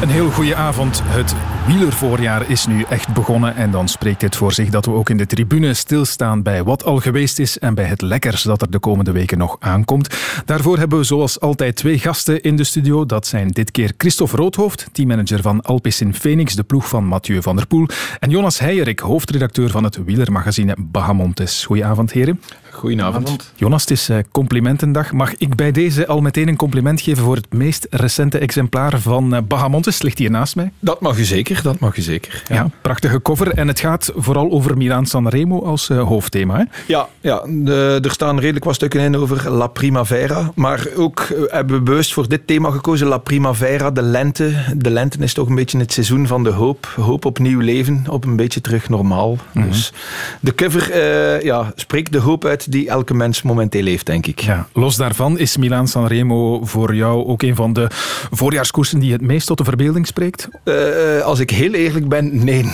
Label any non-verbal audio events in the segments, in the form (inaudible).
Een heel goede avond. Het wielervoorjaar is nu echt begonnen en dan spreekt het voor zich dat we ook in de tribune stilstaan bij wat al geweest is en bij het lekkers dat er de komende weken nog aankomt. Daarvoor hebben we zoals altijd twee gasten in de studio. Dat zijn dit keer Christophe Roodhoofd, teammanager van Alpecin Phoenix, de ploeg van Mathieu van der Poel, en Jonas Heijerik, hoofdredacteur van het wielermagazine Bahamontes. Goedenavond heren. Goedenavond. Jonas, het is eh, complimentendag. Mag ik bij deze al meteen een compliment geven voor het meest recente exemplaar van eh, Bahamontes? Ligt hier naast mij. Dat mag u zeker, dat mag u zeker. Ja, prachtige cover. En het gaat vooral over Milaan-San Remo als uh, hoofdthema. Hè? Ja, ja de, er staan redelijk wat stukken in over La Primavera. Maar ook hebben we bewust voor dit thema gekozen, La Primavera, de lente. De lente is toch een beetje het seizoen van de hoop. Hoop op nieuw leven, op een beetje terug normaal. Mm -hmm. Dus de cover ja, spreekt de hoop uit die elke mens momenteel heeft, denk ik. Ja, los daarvan is Milaan San Remo voor jou ook een van de voorjaarskoersen die het meest tot de verbeelding spreekt? Uh, als ik heel eerlijk ben, nee.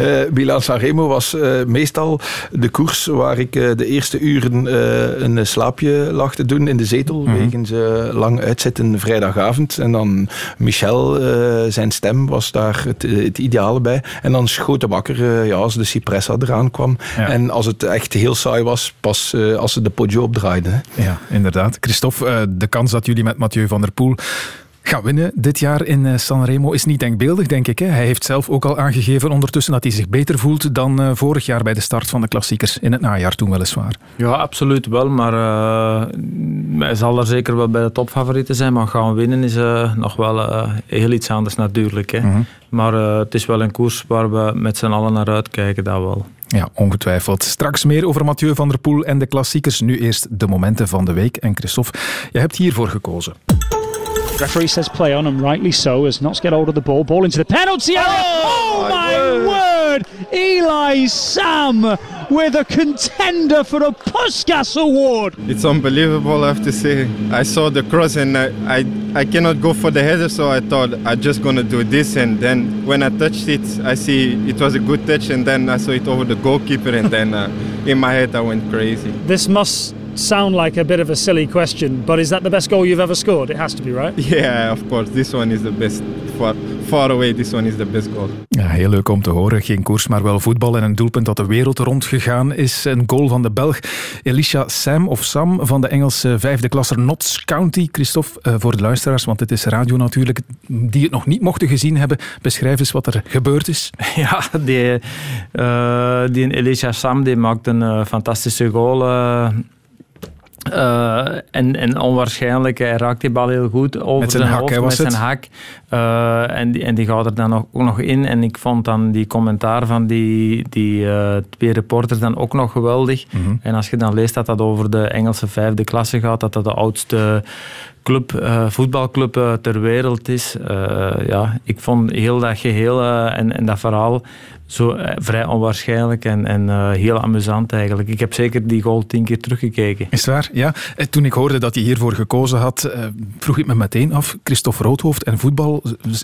uh, (laughs) Milaan San Remo was uh, meestal de koers waar ik de eerste uren een slaapje lag te doen in de zetel, mm -hmm. wegens lang uitzitten vrijdagavond. En dan Michel, zijn stem was daar het, het, ideale bij. En dan schoten wakker ja, als de Cipressa eraan kwam. Ja. En als het echt heel saai was, pas uh, als ze de Poggio opdraaiden. Hè. Ja, inderdaad. Christophe, uh, de kans dat jullie met Mathieu van der Poel gaan winnen dit jaar in uh, Sanremo is niet denkbeeldig, denk ik. Hè? Hij heeft zelf ook al aangegeven ondertussen dat hij zich beter voelt dan uh, vorig jaar bij de start van de klassiekers. In het najaar toen weliswaar. Ja, absoluut wel. Maar uh, hij zal er zeker wel bij de topfavorieten zijn. Maar gaan winnen is nog wel heel iets anders natuurlijk. Hè? Mm -hmm. Maar het is wel een koers waar we met z'n allen naar uitkijken, dat wel. Ja, ongetwijfeld. Straks meer over Mathieu van der Poel en de klassiekers. Nu eerst de momenten van de week. En Christophe, jij hebt hiervoor gekozen. Referee says play on, and rightly so, as Knox get hold of the ball. Ball into the penalty area. Oh, oh my word. word! Eli Sam with a contender for a Puskas Award. It's unbelievable, I have to say. I saw the cross and I, I, I cannot go for the header, so I thought I'm just going to do this. And then when I touched it, I see it was a good touch, and then I saw it over the goalkeeper, and then uh, in my head I went crazy. This must sound like a bit of a silly question, but is that the best goal you've ever scored? It has to be, right? (laughs) Yeah, of course. This one is the best. Far, far away, this one is the best goal. Ja, heel leuk om te horen. Geen koers, maar wel voetbal en een doelpunt dat de wereld rondgegaan is. Een goal van de Belg Elisha Sam of Sam van de Engelse vijfde klasser Notts County. Christophe, uh, voor de luisteraars, want het is radio natuurlijk, die het nog niet mochten gezien hebben. Beschrijf eens wat er gebeurd is. (laughs) Ja, die, uh, die Elisha Sam die maakt een uh, fantastische goal. Uh, en, en onwaarschijnlijk, hij raakt die bal heel goed over met zijn, zijn hak, hoofd, was met het? zijn hak. Uh, en, die, en die gaat er dan ook, ook nog in. En ik vond dan die commentaar van die, die uh, twee reporters dan ook nog geweldig. Mhm. Mm -hmm. En als je dan leest dat dat over de Engelse vijfde klasse gaat, dat dat de oudste club, uh, voetbalclub ter wereld is. Ja, ik vond heel dat geheel en, en dat verhaal zo vrij onwaarschijnlijk en, en heel amusant eigenlijk. Ik heb zeker die goal tien keer teruggekeken. Is het waar? Ja. Toen ik hoorde dat je hiervoor gekozen had, vroeg ik me meteen af, Christophe Roodhoofd en voetbal,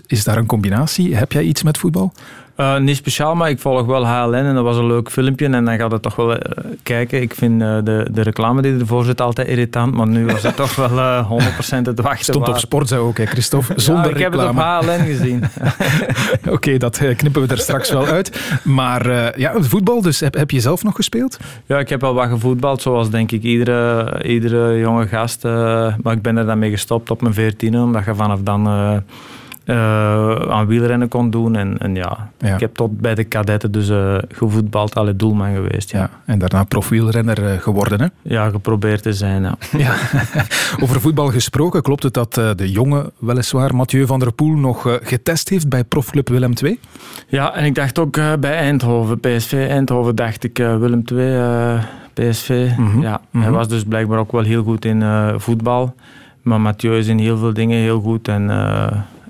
is daar een combinatie? Heb jij iets met voetbal? Uh, niet speciaal, maar ik volg wel HLN en dat was een leuk filmpje en dan gaat het toch wel uh, kijken. Ik vind uh, de, de reclame die ervoor zit altijd irritant, maar nu was het (laughs) toch wel 100% het wachten Stond waar. op Sportza ook, hè, Christophe? Zonder ja, ik reclame. heb het op HLN gezien. (laughs) Oké, okay, dat knippen we er straks wel uit. Maar ja, voetbal, dus heb, heb je zelf nog gespeeld? Ja, ik heb wel wat gevoetbald, zoals denk ik iedere, iedere jonge gast. maar ik ben er dan mee gestopt op mijn veertiende, omdat je vanaf dan... Uh, aan wielrennen kon doen. En, en ja, ja, ik heb tot bij de kadetten dus uh, gevoetbald, alle doelman geweest. Ja. ja en daarna profielrenner uh, geworden, hè? Ja, geprobeerd te zijn, ja. (laughs) ja. (laughs) Over voetbal gesproken, klopt het dat de jonge, weliswaar, Mathieu van der Poel nog getest heeft bij profclub Willem II? Ja, en ik dacht ook bij Eindhoven, PSV Eindhoven, dacht ik Willem II, PSV. Mm -hmm. Ja, mm -hmm. Hij was dus blijkbaar ook wel heel goed in voetbal. Maar Mathieu is in heel veel dingen heel goed en...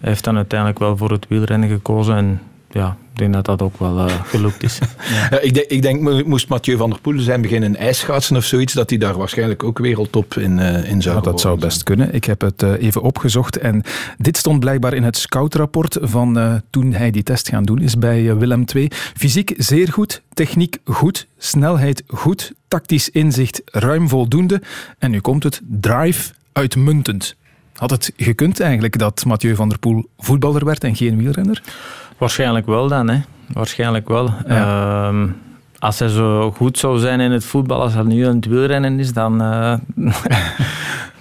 Hij heeft dan uiteindelijk wel voor het wielrennen gekozen. En ja, ik denk dat dat ook wel uh, gelukt is. (laughs) ja. ik, denk, ik denk, moest Mathieu van der Poel zijn beginnen ijsschaatsen of zoiets, dat hij daar waarschijnlijk ook wereldtop in, uh, in zou ja, Dat zou best kunnen. Ik heb het uh, even opgezocht en dit stond blijkbaar in het scoutrapport van toen hij die test gaan doen is bij Willem II. Fysiek zeer goed, techniek goed, snelheid goed, tactisch inzicht ruim voldoende en nu komt het drive uitmuntend. Had het gekund eigenlijk dat Mathieu van der Poel voetballer werd en geen wielrenner? Waarschijnlijk wel dan, hè. Waarschijnlijk wel. Ja. Uh, als hij zo goed zou zijn in het voetbal als hij nu aan het wielrennen is, dan, uh, (laughs)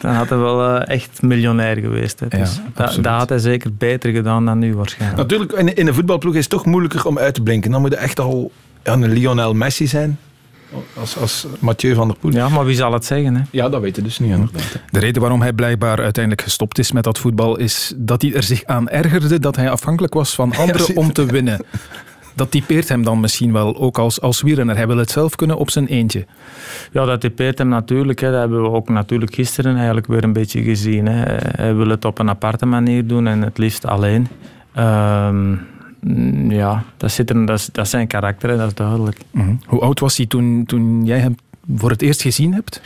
dan had hij wel uh, echt miljonair geweest. Hè. Dus ja, dat, dat, had hij zeker beter gedaan dan nu waarschijnlijk. Natuurlijk, in, in een voetbalploeg is het toch moeilijker om uit te blinken. Dan moet je echt al een Lionel Messi zijn. Als, als Mathieu van der Poel. Ja, maar wie zal het zeggen? Hè? Ja, dat weet je dus niet. Inderdaad. De reden waarom hij blijkbaar uiteindelijk gestopt is met dat voetbal is dat hij er zich aan ergerde dat hij afhankelijk was van anderen om te winnen. Dat typeert hem dan misschien wel ook als, als wielrenner. Hij wil het zelf kunnen op zijn eentje. Ja, dat typeert hem natuurlijk. Hè. Dat hebben we ook natuurlijk gisteren eigenlijk weer een beetje gezien. Hè. Hij wil het op een aparte manier doen en het liefst alleen. Um, ja, dat, zit er, dat, dat zijn karakteren, dat is duidelijk. Mm -hmm. Hoe oud was hij toen, toen jij hem voor het eerst gezien hebt?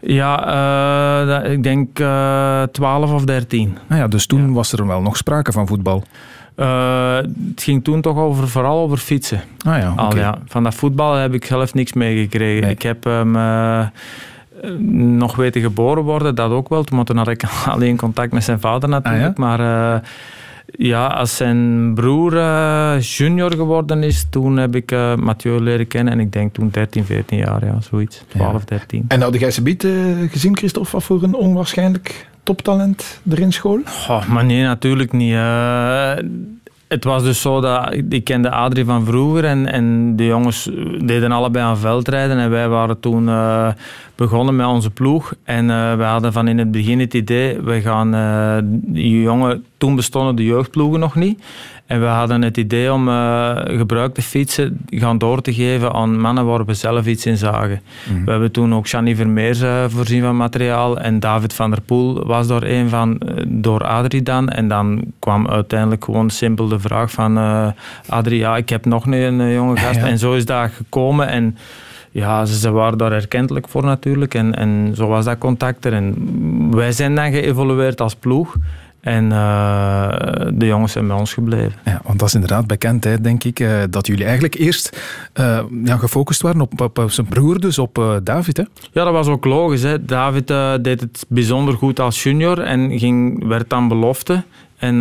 Ja, uh, dat, ik denk uh, 12 of 13. Nou ja, dus toen ja. was er wel nog sprake van voetbal. Uh, het ging toen toch over, vooral over fietsen. Ah ja, Al, ja. Van dat voetbal heb ik zelf niks meegekregen. Nee. Ik heb hem nog weten geboren worden, dat ook wel. Toen had (laughs) ik alleen contact met zijn vader natuurlijk. Ah, ja? Maar ja, als zijn broer junior geworden is, toen heb ik Mathieu leren kennen. En ik denk toen 13, 14 jaar, ja, zoiets. 12, ja. 13. En had jij ze bied gezien, Christophe, wat voor een onwaarschijnlijk toptalent erin school? Oh, maar nee, natuurlijk niet. Het was dus zo dat ik kende Adrie van vroeger en, en de jongens deden allebei aan veldrijden en wij waren toen uh, begonnen met onze ploeg. En uh, we hadden van in het begin het idee, we gaan die jongen, toen bestonden de jeugdploegen nog niet en we hadden het idee om uh, gebruikte fietsen gaan door te geven aan mannen waar we zelf iets in zagen. Mm. We hebben toen ook Gianni Vermeers uh, voorzien van materiaal en David van der Poel was daar een van, uh, door Adrie dan. En dan kwam uiteindelijk gewoon simpel de vraag van Adrie, ja, ik heb nog een jonge gast. Ja. En zo is dat gekomen en ja, ze, ze waren daar erkentelijk voor natuurlijk. En, en zo was dat contact er. En wij zijn dan geëvolueerd als ploeg. En uh, de jongens zijn bij ons gebleven. Ja, want dat is inderdaad bekend, hè, denk ik, uh, dat jullie eigenlijk eerst uh, ja, gefocust waren op, op, op, zijn broer, dus op David. Hè? Ja, dat was ook logisch. Hè. David deed het bijzonder goed als junior en ging, werd dan belofte. En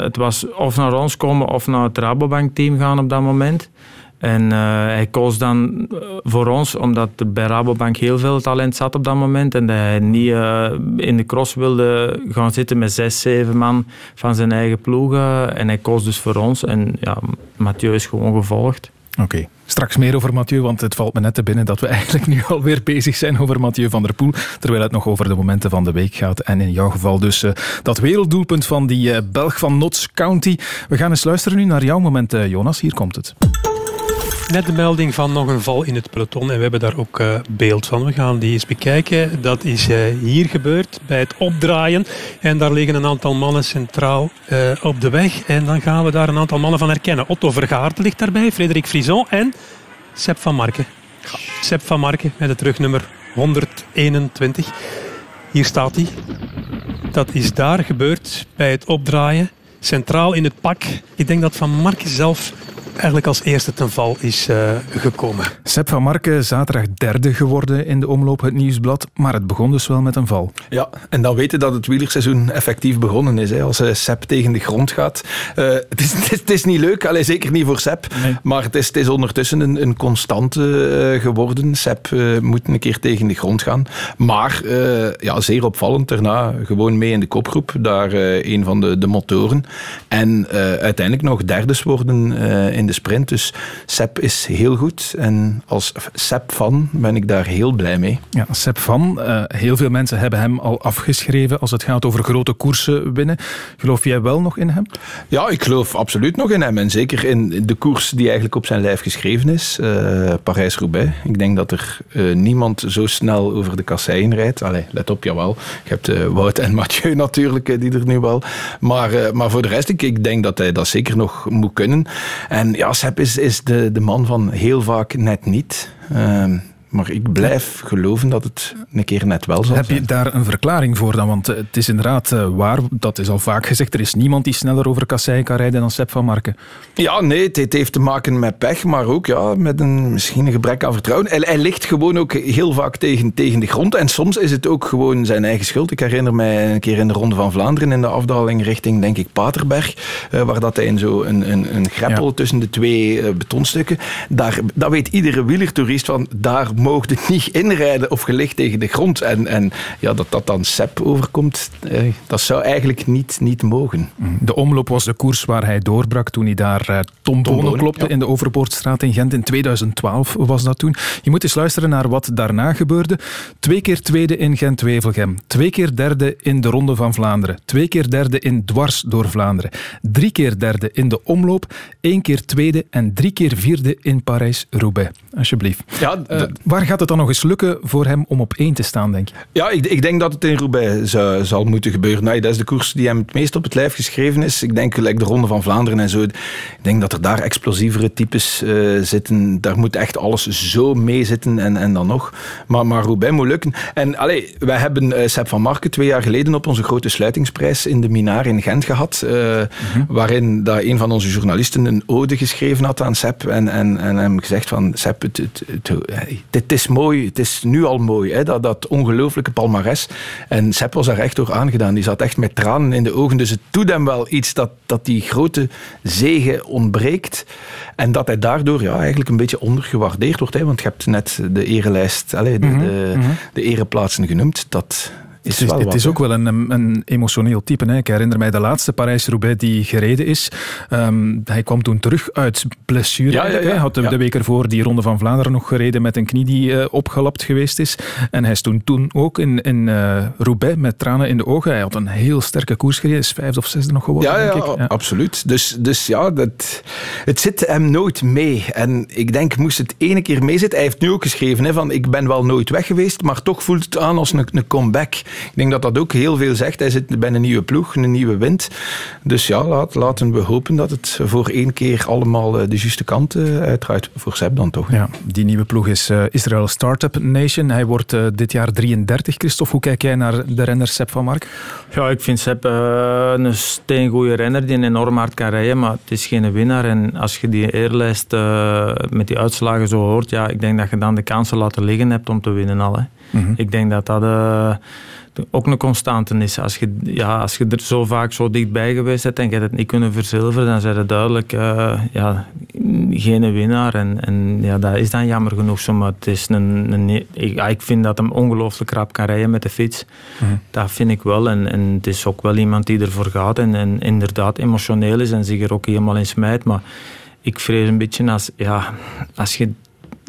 het was of naar ons komen of naar het Rabobank-team gaan op dat moment. En uh, hij koos dan voor ons, omdat er bij Rabobank heel veel talent zat op dat moment. En dat hij niet uh, in de cross wilde gaan zitten met zes, zeven man van zijn eigen ploegen. En hij koos dus voor ons. En ja, Mathieu is gewoon gevolgd. Oké. Straks meer over Mathieu, want het valt me net te binnen dat we (laughs) eigenlijk nu alweer bezig zijn over Mathieu van der Poel, terwijl het nog over de momenten van de week gaat. En in jouw geval dus dat werelddoelpunt van die Belg van Notts County. We gaan eens luisteren nu naar jouw moment, Jonas. Hier komt het net de melding van nog een val in het peloton en we hebben daar ook uh, beeld van. We gaan die eens bekijken. Dat is uh, hier gebeurd bij het opdraaien. En daar liggen een aantal mannen centraal uh, op de weg. En dan gaan we daar een aantal mannen van herkennen. Otto Vergaard ligt daarbij, Frederik Frison en Seb van Marken. Seb van Marken met het rugnummer 121. Hier staat hij. Dat is daar gebeurd bij het opdraaien. Centraal in het pak. Ik denk dat Van Marken zelf eigenlijk als eerste ten val is uh, gekomen. Sepp van Marken, zaterdag derde geworden in de omloop het nieuwsblad, maar het begon dus wel met een val. Ja, en dan weten dat het wielerseizoen effectief begonnen is. Hè. Als uh, Sepp tegen de grond gaat. Uh, het, is, (laughs) het, is, het, is, niet leuk, Allee, zeker niet voor Sepp, nee. maar het is, het is ondertussen een, een constante geworden. Sepp moet een keer tegen de grond gaan. Maar ja, zeer opvallend daarna, gewoon mee in de kopgroep, daar een van de, de motoren. En uiteindelijk nog derdes worden in de sprint. Dus Sepp is heel goed. En als Sepp-fan ben ik daar heel blij mee. Ja, Sepp van. Uh, heel veel mensen hebben hem al afgeschreven als het gaat over grote koersen winnen. Geloof jij wel nog in hem? Ja, ik geloof absoluut nog in hem. En zeker in de koers die eigenlijk op zijn lijf geschreven is. Uh, Parijs-Roubaix. Ik denk dat er uh, niemand zo snel over de kasseien rijdt. Allee, let op, jawel. Je hebt Wout en Mathieu (laughs) natuurlijk, die er nu wel. Maar, maar voor de rest, ik, ik denk dat hij dat zeker nog moet kunnen. En ja, Sepp is, is de, de man van heel vaak net niet. Uh, maar ik blijf geloven dat het een keer net wel zal Heb je daar een verklaring voor dan? Want eh, het is inderdaad eh, waar, dat is al vaak gezegd, er is niemand die sneller over kasseien kan rijden dan Sepp van Marken. Ja, nee, het, heeft te maken met pech, maar ook ja, met een, misschien een gebrek aan vertrouwen. Hij, hij, ligt gewoon ook heel vaak tegen, tegen de grond en soms is het ook gewoon zijn eigen schuld. Ik herinner mij een keer in de Ronde van Vlaanderen in de afdaling richting, denk ik, Paterberg, uh, waar dat hij in zo een, een, een greppel tussen de twee betonstukken, daar, dat weet iedere wielertoerist van, daar het (laughs) niet inrijden of gelicht tegen de grond. En, en ja, dat dat dan Sepp overkomt, eh, dat zou eigenlijk niet, niet mogen. Mm. De omloop was de koers waar hij doorbrak toen hij daar Tom, Tom klopte in de Overpoortstraat in Gent. In 2012 was dat toen. Je moet eens luisteren naar wat daarna gebeurde. Twee keer tweede in Gent-Wevelgem. Twee keer derde in de Ronde van Vlaanderen. Twee keer derde in Dwars door Vlaanderen. Drie keer derde in de omloop. Één keer tweede en drie keer vierde in Parijs-Roubaix. Alsjeblieft. Ja, uh, waar gaat het dan nog eens lukken voor hem om op één te staan, denk je? Ja, ik, ik denk dat het in Roubaix zou, zal moeten gebeuren. Nou, dat is de koers die hem het meest op het lijf geschreven is. Ik denk gelijk de Ronde van Vlaanderen en zo. Ik denk dat er daar explosievere types uh, zitten. Daar moet echt alles zo mee zitten en, en dan nog. Maar, maar Roubaix moet lukken. En allee, wij hebben uh, Sepp van Marken twee jaar geleden op onze grote sluitingsprijs in de Minaar in Gent gehad. Uh, mm -hmm. Waarin dat een van onze journalisten een ode geschreven had aan Sepp. En, en, en hem gezegd van, het, het, het, het is mooi, het is nu al mooi, hè, dat, dat ongelooflijke palmares. En Sepp was daar echt door aangedaan. Die zat echt met tranen in de ogen. Dus het doet hem wel iets dat, dat die grote zegen ontbreekt. En dat hij daardoor ja, eigenlijk een beetje ondergewaardeerd wordt. Hè, want je hebt net de erelijst, allez, de, -hmm. de, de ereplaatsen genoemd. Dat, is het is, het is ook wel een, een emotioneel type. Hè. Ik herinner mij de laatste Parijs-Roubaix die gereden is. Um, hij kwam toen terug uit blessure. Ja, ja, ja. Hij had de, week ervoor die Ronde van Vlaanderen nog gereden met een knie die uh, opgelapt geweest is. En hij is toen, toen ook in, in uh, Roubaix met tranen in de ogen. Hij had een heel sterke koers gereden. Is vijfde of zesde nog geworden, ja, denk ik. Ja, absoluut. Dus, dus ja, dat, het zit hem nooit mee. En ik denk, moest het ene keer mee zitten. Hij heeft nu ook geschreven hè, van ik ben wel nooit weg geweest, maar toch voelt het aan als een, een comeback. Ik denk dat dat ook heel veel zegt. Hij zit bij een nieuwe ploeg, een nieuwe wind. Dus ja, laat, laten we hopen dat het voor één keer allemaal de juiste kant uitdraait. Voor Seb dan toch. Ja, die nieuwe ploeg is uh, Israel Startup Nation. Hij wordt dit jaar 33. Christophe, hoe kijk jij naar de renner Seb van Mark? Ja, ik vind Seb een steengoede renner die enorm hard kan rijden, maar het is geen winnaar. En als je die eerlijst met die uitslagen zo hoort, ja, ik denk dat je dan de kansen laten liggen hebt om te winnen al. Hè. Mm -hmm. Ik denk dat dat ook een constante is. Als je, ja, als je er zo vaak zo dichtbij geweest bent en je hebt het niet kunnen verzilveren, dan zijn het duidelijk uh, ja, geen winnaar. En, en ja, dat is dan jammer genoeg zo. Maar het is een, een ik, ik, vind dat hem ongelooflijk krap kan rijden met de fiets. Mm. Dat vind ik wel. En, en het is ook wel iemand die ervoor gaat en, en inderdaad emotioneel is en zich er ook helemaal in smijt. Maar ik vrees een beetje als, ja, als je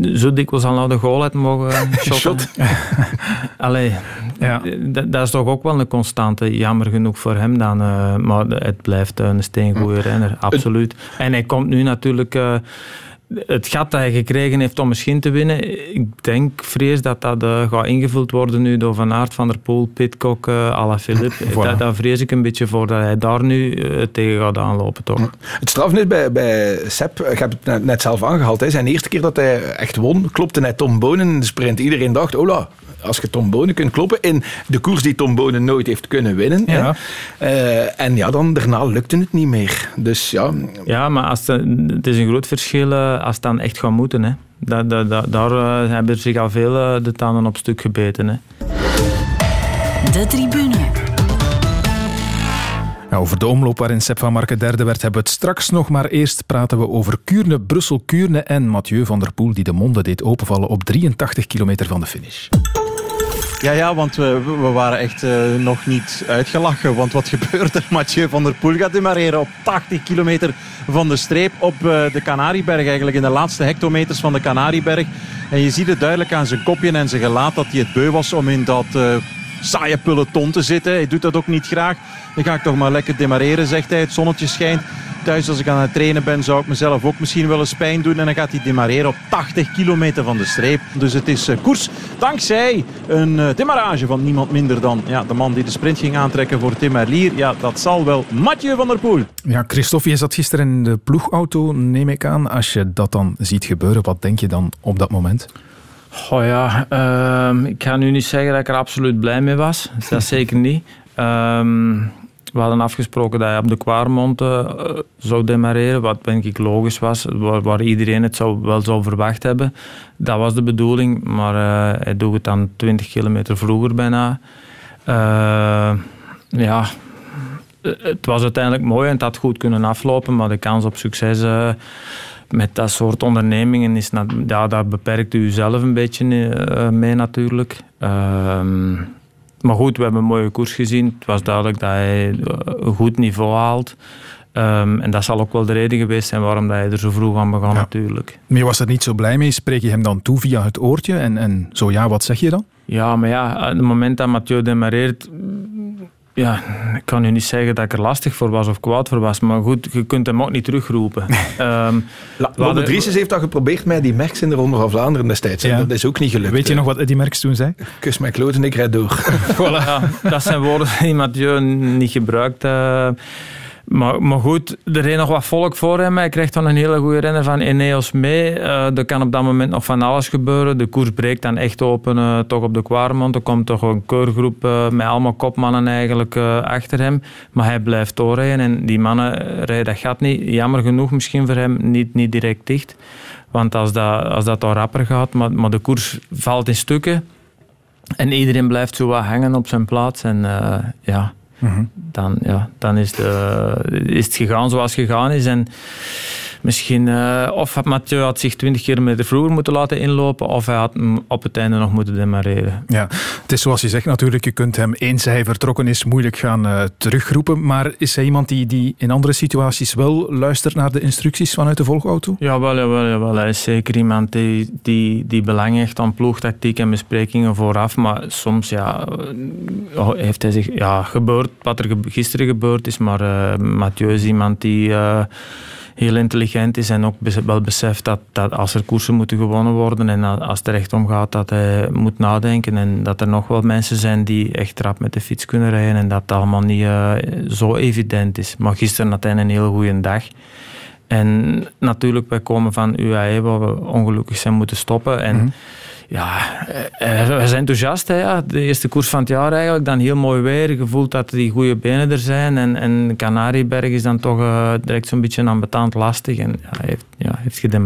zo dikwijls al naar de goal uit mogen (laughs) shotten. (laughs) Allee, ja. dat is toch ook wel een constante. Jammer genoeg voor hem dan. Uh, maar het blijft een steengoede renner, absoluut. En hij komt nu natuurlijk... Uh, het gat dat hij gekregen heeft om misschien te winnen, ik denk, vrees dat dat uh, gaat ingevuld worden nu door Van Aert, Van der Poel, Pitcock, uh, Alaphilippe. (laughs) Voilà. Daar, daar vrees ik een beetje voor dat hij daar nu uh, tegen gaat aanlopen, toch? Het straf net bij, bij Sepp, ik heb het net, net zelf aangehaald, hè. zijn eerste keer dat hij echt won, klopte hij Tom Bonen in de sprint. Iedereen dacht, ola, als je Tom Bonen kunt kloppen in de koers die Tom Bonen nooit heeft kunnen winnen. Ja. Uh, en ja, dan daarna lukte het niet meer. Dus ja. Ja, maar als de, het is een groot verschil als het dan echt gaat moeten. Hè. Da, da, da, daar uh, hebben zich al veel uh, de tanden op stuk gebeten. Hè. De tribune. Ja, over de omloop waarin Sepp van Marken derde werd hebben we het straks nog. Maar eerst praten we over Kuurne, Brussel, Kuurne en Mathieu van der Poel die de monden deed openvallen op 83 kilometer van de finish. Ja, ja, want we, we waren echt uh, nog niet uitgelachen. Want wat gebeurt er? (laughs) Mathieu van der Poel gaat demareren op 80 kilometer van de streep op uh, de Canarieberg. Eigenlijk in de laatste hectometers van de Canarieberg. En je ziet het duidelijk aan zijn kopje en zijn gelaat dat hij het beu was om in dat uh, saaie peloton te zitten. Hij doet dat ook niet graag. Dan ga ik toch maar lekker demareren, zegt hij. Het zonnetje schijnt. Thuis als ik aan het trainen ben, zou ik mezelf ook misschien wel eens pijn doen. En dan gaat hij demareren op 80 kilometer van de streep. Dus het is uh, koers dankzij een uh, demarrage van niemand minder dan ja, de man die de sprint ging aantrekken voor Tim Merlier. Ja, dat zal wel Mathieu van der Poel. Ja, Christophe, je zat gisteren in de ploegauto, neem ik aan. Als je dat dan ziet gebeuren, wat denk je dan op dat moment? Oh ja, uh, ik ga nu niet zeggen dat ik er absoluut blij mee was. Dat (laughs) zeker niet. Ehm, we hadden afgesproken dat hij op de Kwaarmond uh, zou demareren, wat denk ik logisch was, waar, waar, iedereen het zou, wel zou verwacht hebben. Dat was de bedoeling, maar uh, hij doet het dan 20 kilometer vroeger bijna. Uh, ja, het was uiteindelijk mooi en het had goed kunnen aflopen, maar de kans op succes met dat soort ondernemingen is, ja, daar beperkt u zelf een beetje mee natuurlijk. Ehm, maar goed, we hebben een mooie koers gezien. Het was duidelijk dat hij een goed niveau haalt. Um, en dat zal ook wel de reden geweest zijn waarom dat hij er zo vroeg aan begon ja. natuurlijk. Maar je was er niet zo blij mee. Spreek je hem dan toe via het oortje? En, en zo ja, wat zeg je dan? Ja, maar ja, op het moment dat Mathieu demareert ja, ik kan u niet zeggen dat ik er lastig voor was of kwaad voor was, maar goed, je kunt hem ook niet terugroepen. um, Robert Drieses heeft dat geprobeerd met die Merckx in de Ronde van Vlaanderen destijds. Ja. Dat is ook niet gelukt. Weet je nog wat Eddie Merckx toen zei? Kus mijn kloot en ik rijd door. (laughs) voilà. ja, dat zijn woorden die Mathieu niet gebruikt. Uh, maar, maar goed, er reed nog wat volk voor hem. Hij krijgt dan een hele goede renner van Ineos mee. Uh, er kan op dat moment nog van alles gebeuren. De koers breekt dan echt open, uh, toch op de Kwaremond. Er komt toch een keurgroep uh, met allemaal kopmannen eigenlijk achter hem. Maar hij blijft doorrijden en die mannen rijden dat gat niet. Jammer genoeg misschien voor hem niet, niet direct dicht. Want als dat, als dat al rapper gaat, maar, maar de koers valt in stukken. En iedereen blijft zo wat hangen op zijn plaats. En ja dan, ja, dan is, het, is het gegaan zoals het gegaan is. En misschien, uh, of Mathieu had zich 20 kilometer vroeger moeten laten inlopen, of hij had hem op het einde nog moeten demareren. Ja, het is zoals je zegt natuurlijk, je kunt hem eens hij vertrokken is moeilijk gaan uh, terugroepen. Maar is hij iemand die, die in andere situaties wel luistert naar de instructies vanuit de volgauto? Jawel, jawel, jawel. hij is zeker iemand die, die, die belang hecht aan ploegtactiek en besprekingen vooraf. Maar soms ja, eh, heeft hij zich ja, gebeurd wat er gisteren gebeurd is. Maar uh, Mathieu is iemand die uh, heel intelligent is en ook wel beseft dat, dat als er koersen moeten gewonnen worden en als het er echt om gaat dat hij moet nadenken en dat er nog wel mensen zijn die echt rap met de fiets kunnen rijden en dat dat allemaal niet uh, zo evident is. Maar gisteren had hij een hele goede dag. En natuurlijk, wij komen van UAE waar we ongelukkig zijn moeten stoppen. En mm-hmm ja, hij eh, is enthousiast. Hè, ja. De eerste koers van het jaar eigenlijk. Dan heel mooi weer. Gevoeld dat die goede benen er zijn. En, en Canarieberg is dan toch uh, direct zo'n beetje ambetant lastig. En ja, hij heeft, ja,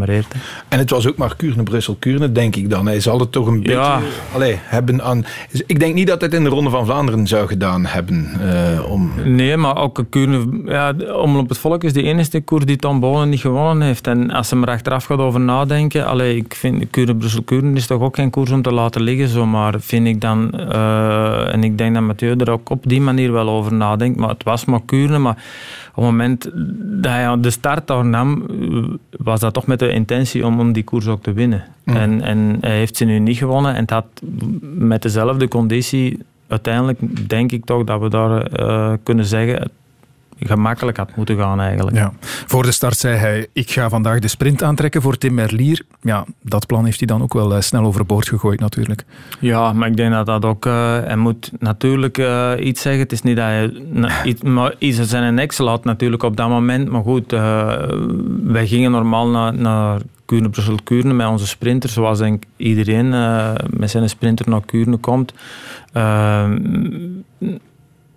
heeft. Hè. En het was ook maar Kuurne, Brussel, Kuurne, denk ik dan. Hij zal het toch een beetje allee, hebben aan... Ik denk niet dat hij het in de Ronde van Vlaanderen zou gedaan hebben. Uh, om... Nee, maar ook Kuurne... Ja, op het Volk is de enige koers die Tom Bonen niet gewonnen heeft. En als ze er achteraf gaat over nadenken... Allee, ik vind Kuurne, Brussel, Kuurne is toch ook geen koers om te laten liggen zomaar, vind ik dan. Uh, en ik denk dat Mathieu er ook op die manier wel over nadenkt. Maar het was maar Kuurne, maar op het moment dat hij de start daar nam, was dat toch met de intentie om, om die koers ook te winnen. Mm. En, en hij heeft ze nu niet gewonnen en het had met dezelfde conditie uiteindelijk denk ik toch dat we daar uh, kunnen zeggen gemakkelijk had moeten gaan eigenlijk. Ja. Voor de start zei hij, ik ga vandaag de sprint aantrekken voor Tim Merlier. Ja, dat plan heeft hij dan ook wel uh, snel overboord gegooid natuurlijk. Ja, maar ik denk dat dat ook... Uh, hij moet natuurlijk uh, iets zeggen. Het is niet dat hij... (laughs) iets, maar iets zijn een had natuurlijk op dat moment. Maar goed, wij gingen normaal naar, naar Kuurne, Brussel, Kuurne met onze sprinter, zoals denk iedereen met zijn sprinter naar Kuurne komt.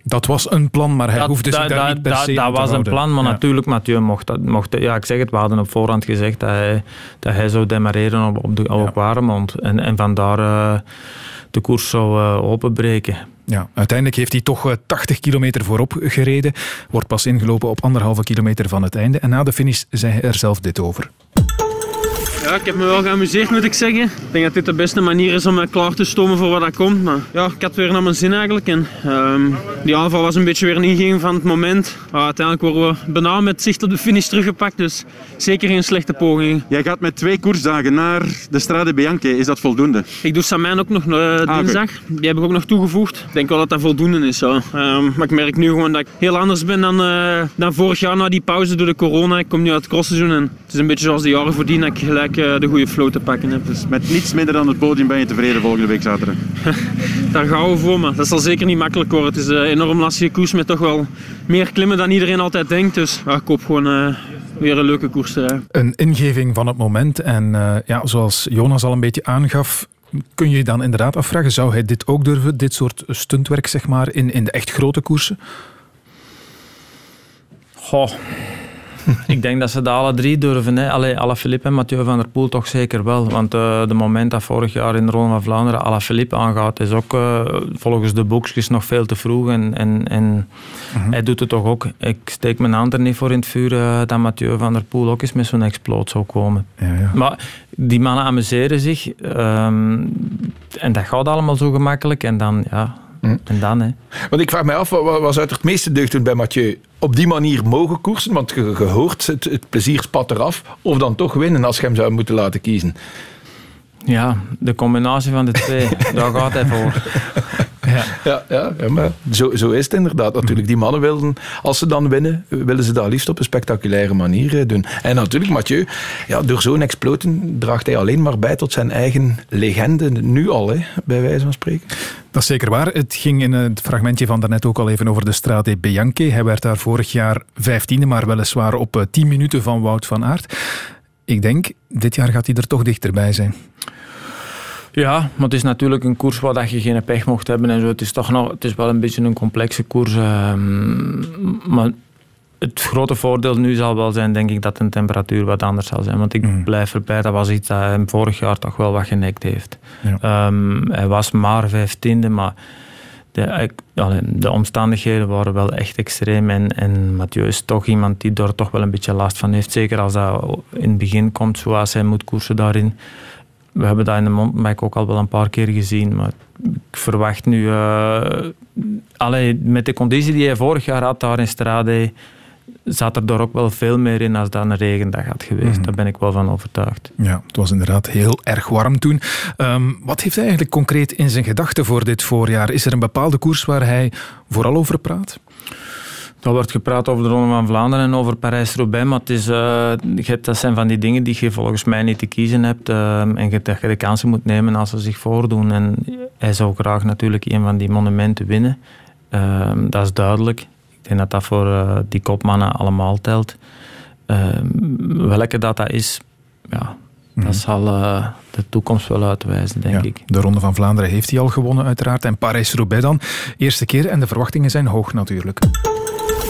Dat was een plan, maar hij hoefde zich daar niet per se Dat was een plan, maar natuurlijk, Mathieu mocht, mocht... Ja, ik zeg het, we hadden op voorhand gezegd dat hij, dat hij zou demareren op, op, de, op Waremond. En, en vandaar uh, de koers zou uh, openbreken. Ja, uiteindelijk heeft hij toch 80 eh, kilometer voorop gereden. Wordt pas ingelopen op anderhalve kilometer van het einde. En na de finish zei hij er zelf dit over. Ja, ik heb me wel geamuseerd moet ik zeggen. Ik denk dat dit de beste manier is om me klaar te stomen voor wat dat komt. Maar ja, ik had weer naar mijn zin eigenlijk. En, ehm, die aanval was een beetje weer een inging van het moment. Maar uiteindelijk worden we bijna met zicht op de finish teruggepakt. Dus zeker geen slechte poging. Jij gaat met twee koersdagen naar de Strade Bianche. Is dat voldoende? Ik doe Samijn ook nog uh, dinsdag. Die heb ik ook nog toegevoegd. Ik denk wel dat dat voldoende is. Ehm, maar ik merk nu gewoon dat ik heel anders ben dan, uh, dan vorig jaar na die pauze door de corona. Ik kom nu uit het crossseizoen en het is een beetje zoals de jaren voordien dat ik gelijk de goede flow te pakken heb. Dus met niets minder dan het podium ben je tevreden volgende week zaterdag? (laughs) Daar gaan we voor, maar dat zal zeker niet makkelijk worden. Het is een enorm lastige koers met toch wel meer klimmen dan iedereen altijd denkt. Dus ik hoop gewoon uh, weer een leuke koers te rijden. Een ingeving van het moment en uh, ja, zoals Jonas al een beetje aangaf, kun je je dan inderdaad afvragen, zou hij dit ook durven, dit soort stuntwerk zeg maar, in, in de echt grote koersen? Goh, (laughs) ik denk dat ze dat alle drie durven. Hè. Allee, Alaphilippe en Mathieu van der Poel toch zeker wel. Want uh, de moment dat vorig jaar in de Ronde van Vlaanderen Alaphilippe aangaat, is ook uh, volgens de boekjes nog veel te vroeg. En, en, en -hmm. hij doet het toch ook. Ik steek mijn hand er niet voor in het vuur uh, dat Mathieu van der Poel ook eens met zo'n exploot zou komen. Ja, ja. Maar die mannen amuseren zich. Um, en dat gaat allemaal zo gemakkelijk. En dan, ja... Mm. En dan, hè. Want ik vraag me af, wat was uit het meeste deugd toen bij Mathieu? Op die manier mogen koersen, want je, je hoort, het, het plezier spat eraf. Of dan toch winnen als je hem zou moeten laten kiezen? Ja, de combinatie van de twee, (laughs) daar gaat hij voor. Ja, ja, ja, ja maar zo, zo is het inderdaad. Natuurlijk, die mannen willen, als ze dan winnen, willen ze dat liefst op een spectaculaire manier doen. En natuurlijk, Mathieu, ja, door zo'n exploten draagt hij alleen maar bij tot zijn eigen legende, nu al, hè, bij wijze van spreken. Dat is zeker waar. Het ging in het fragmentje van daarnet ook al even over de Strade Bianche. Hij werd daar vorig jaar vijftiende, maar weliswaar op 10 minuten van Wout van Aert. Ik denk, dit jaar gaat hij er toch dichterbij zijn. Ja, maar het is natuurlijk een koers waar je geen pech mocht hebben en zo. Het is toch nog, het is wel een beetje een complexe koers. Uh, maar het grote voordeel nu zal wel zijn, denk ik, dat de temperatuur wat anders zal zijn. Want ik mm. blijf erbij, dat was iets dat hem vorig jaar toch wel wat genekt heeft. Ja. Um, hij was maar vijftiende, maar de, de, omstandigheden waren wel echt extreem. En, en Mathieu is toch iemand die er toch wel een beetje last van heeft. Zeker als dat in het begin komt, zoals hij moet koersen daarin we hebben dat in de mountainbike ook al wel een paar keer gezien. Maar ik verwacht nu... Uh, allee, met de conditie die hij vorig jaar had daar in Strade... zat er daar ook wel veel meer in als dat een regendag had geweest. Mm. Daar ben ik wel van overtuigd. Ja, het was inderdaad heel erg warm toen. Um, wat heeft hij eigenlijk concreet in zijn gedachten voor dit voorjaar? Is er een bepaalde koers waar hij vooral over praat? Er wordt gepraat over de Ronde van Vlaanderen en over Parijs-Roubaix, maar het is, uh, dat zijn van die dingen die je volgens mij niet te kiezen hebt uh, en dat je de kansen moet nemen als ze zich voordoen. En hij zou graag natuurlijk een van die monumenten winnen. Uh, dat is duidelijk. Ik denk dat dat voor uh, die kopmannen allemaal telt. welke dat, dat is, ja, dat mm. zal de toekomst wel uitwijzen, denk ja, ik. De Ronde van Vlaanderen heeft hij al gewonnen, uiteraard. En Parijs-Roubaix dan. Eerste keer en de verwachtingen zijn hoog natuurlijk.